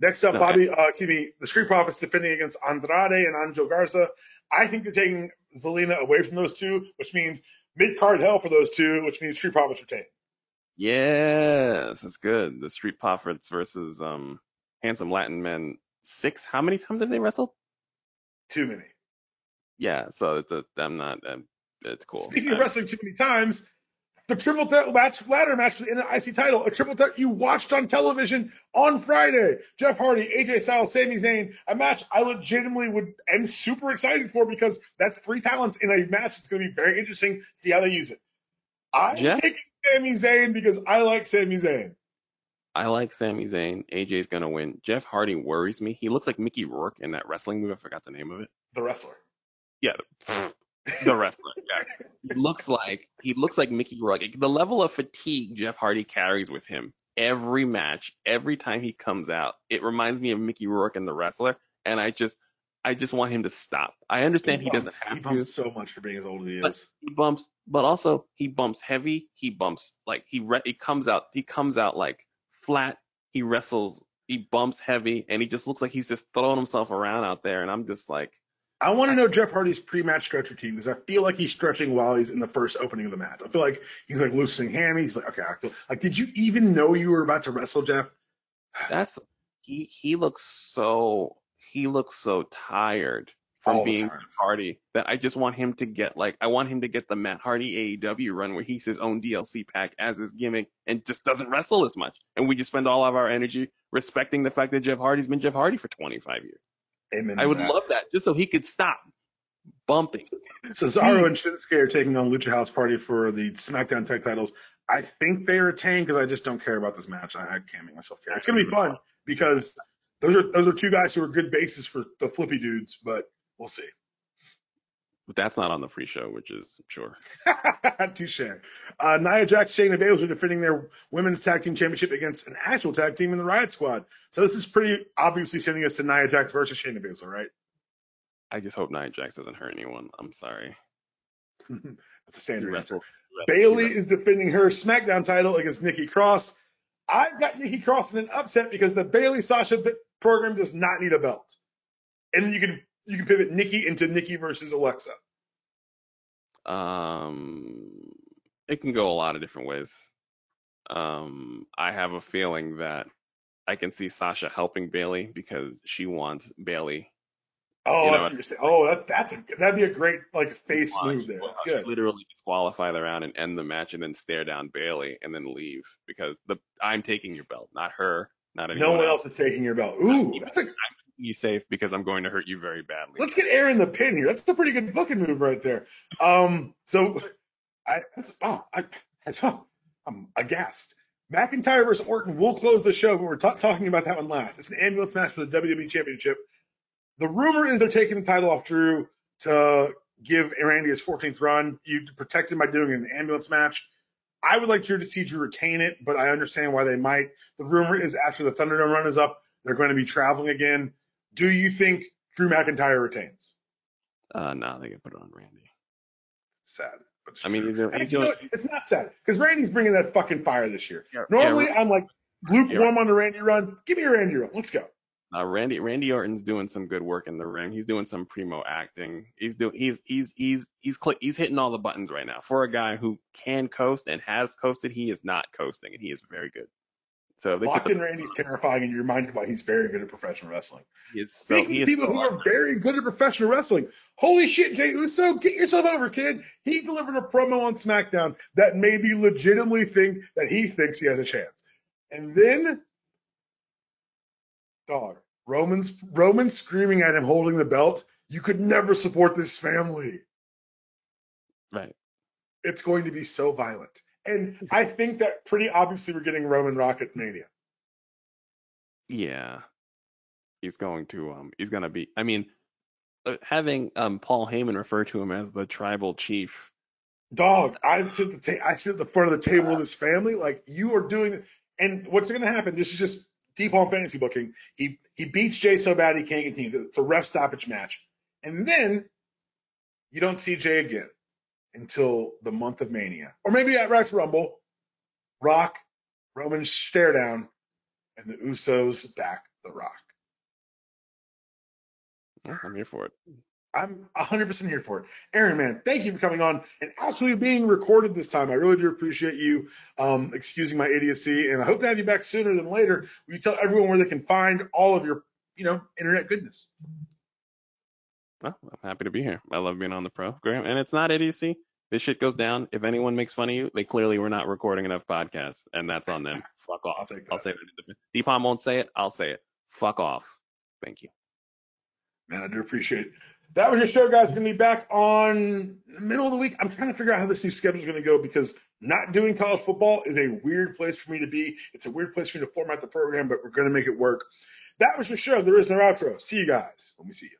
Next up, Okay. Bobby, uh, excuse me, the Street Profits defending against Andrade and Angel Garza. I think they're taking Zelina away from those two, which means mid card hell for those two, which means Street Profits retain. Yes, that's good. The Street Profits versus um Handsome Latin Men. Six. How many times have they wrestled? Too many. Yeah. So it's a, I'm not. Um, it's cool. Speaking of Um, wrestling too many times, the triple threat match, ladder match for the IC title, a triple threat you watched on television on Friday. Jeff Hardy, AJ Styles, Sami Zayn, a match I legitimately would am super excited for because that's three talents in a match. It's going to be very interesting to see how they use it. I'm Jeff- taking Sami Zayn because I like Sami Zayn. I like Sami Zayn. AJ's gonna win. Jeff Hardy worries me. He looks like Mickey Rourke in that wrestling movie. I forgot the name of it. The wrestler. Yeah, the, the wrestler. Yeah. He looks like he looks like Mickey Rourke. The level of fatigue Jeff Hardy carries with him every match, every time he comes out, it reminds me of Mickey Rourke and the wrestler. And I just, I just want him to stop. I understand he, bumps, doesn't he have to. bumps so much for being as old as he But- is. He bumps, but also he bumps heavy. He bumps like he re- he comes out. He comes out like flat. He wrestles. He bumps heavy, and he just looks like he's just throwing himself around out there. And I'm just like. I want to know Jeff Hardy's pre-match stretch routine because I feel like he's stretching while he's in the first opening of the match. I feel like he's like loosening hammies. He's like, okay, I feel like, did you even know you were about to wrestle, Jeff? That's he he looks so he looks so tired from All being. Hardy that I just want him to get like I want him to get the Matt Hardy AEW run where he's his own DLC pack as his gimmick and just doesn't wrestle as much. And we just spend all of our energy respecting the fact that Jeff Hardy's been Jeff Hardy for 25 years. Amen. I would that. love that just so he could stop bumping. Cesaro and Shinsuke are taking on Lucha House Party for the SmackDown tag titles. I think they are retain because I just don't care about this match. I, I can't make myself care. It's gonna be fun because those are those are two guys who are good bases for the flippy dudes, but we'll see. But that's not on the free show, which is sure. Touche. Uh, Nia Jax, Shayna Baszler are defending their women's tag team championship against an actual tag team in the Riot Squad. So this is pretty obviously sending us to Nia Jax versus Shayna Baszler, right? I just hope Nia Jax doesn't hurt anyone. I'm sorry. That's a standard answer. wrestled- she wrestled- Bayley is defending her SmackDown title against Nikki Cross. I've got Nikki Cross in an upset because the Bayley Sasha program does not need a belt, and you can you can pivot Nikki into Nikki versus Alexa. Um, it can go a lot of different ways. Um, I have a feeling that I can see Sasha helping Bayley because she wants Bayley. Oh, You know, that's you're. Oh, that, that's a, that'd be a great like face move there. That's good. Literally disqualify the round and end the match and then stare down Bayley and then leave because the I'm taking your belt, not her, not anyone No one else is taking your belt. Ooh, that's a, You safe because I'm going to hurt you very badly. let's get Aaron the pin here. That's a pretty good booking move right there. Um, so I that's oh, I, I I'm aghast. McIntyre versus Orton will close the show, but we're ta- talking about that one last. It's an ambulance match for the WWE Championship. The rumor is they're taking the title off Drew to give Randy his 14th run. You protect him by doing an ambulance match. I would like Drew to see Drew retain it, but I understand why they might. The rumor is after the Thunderdome run is up, they're going to be traveling again. Do you think Drew McIntyre retains? uh, no, they can put it on Randy. Sad. But it's I mean, true. he's doing- And you know it's not sad because Randy's bringing that fucking fire this year. Yeah, Normally, yeah, I'm like lukewarm on the Randy run. Give me a Randy run. Let's go. Uh, Randy Randy Orton's doing some good work in the ring. He's doing some primo acting. He's doing he's he's he's he's he's hitting all the buttons right now. For a guy who can coast and has coasted, he is not coasting, and he is very good. So they Locked in Randy's terrifying, and you're reminded why he's very good at professional wrestling. the, he is so Speaking he of people so who are very good at professional wrestling, holy shit, Jay Uso, get yourself over, kid. He delivered a promo on SmackDown that made me legitimately think that he thinks he has a chance. And then, dog, Roman's Roman's screaming at him, holding the belt. You could never support this family. right. It's going to be so violent. And I think that pretty obviously we're getting Roman Rocket Mania. Yeah, he's going to um he's gonna be. I mean, uh, having um Paul Heyman refer to him as the tribal chief. dog, I sit at the ta- I sit at the front of the table with this family. Like you are doing, and what's going to happen? This is just deep on fantasy booking. He he beats Jay so bad he can't continue. It's a ref stoppage match, and then you don't see Jay again until the month of Mania, or maybe at Rex Rumble. Rock, Roman stare down, and the Usos back the Rock. I'm here for it. I'm 100% here for it. Aaron, man, thank you for coming on and actually being recorded this time. I really do appreciate you um, excusing my idiocy, and I hope to have you back sooner than later. Will you tell everyone where they can find all of your, you know, internet goodness? Well, I'm happy to be here. I love being on the program, and it's not idiocy. This shit goes down. If anyone makes fun of you, they clearly were not recording enough podcasts, and that's on them. Fuck off. I'll take that. I'll say that. Deepom won't say it. I'll say it. Fuck off. Thank you. Man, I do appreciate it. That was your show, guys. We're going to be back on the middle of the week. I'm trying to figure out how this new schedule is going to go because not doing college football is a weird place for me to be. It's a weird place for me to format the program, but we're going to make it work. That was your show. There is no outro. See you guys when we see you.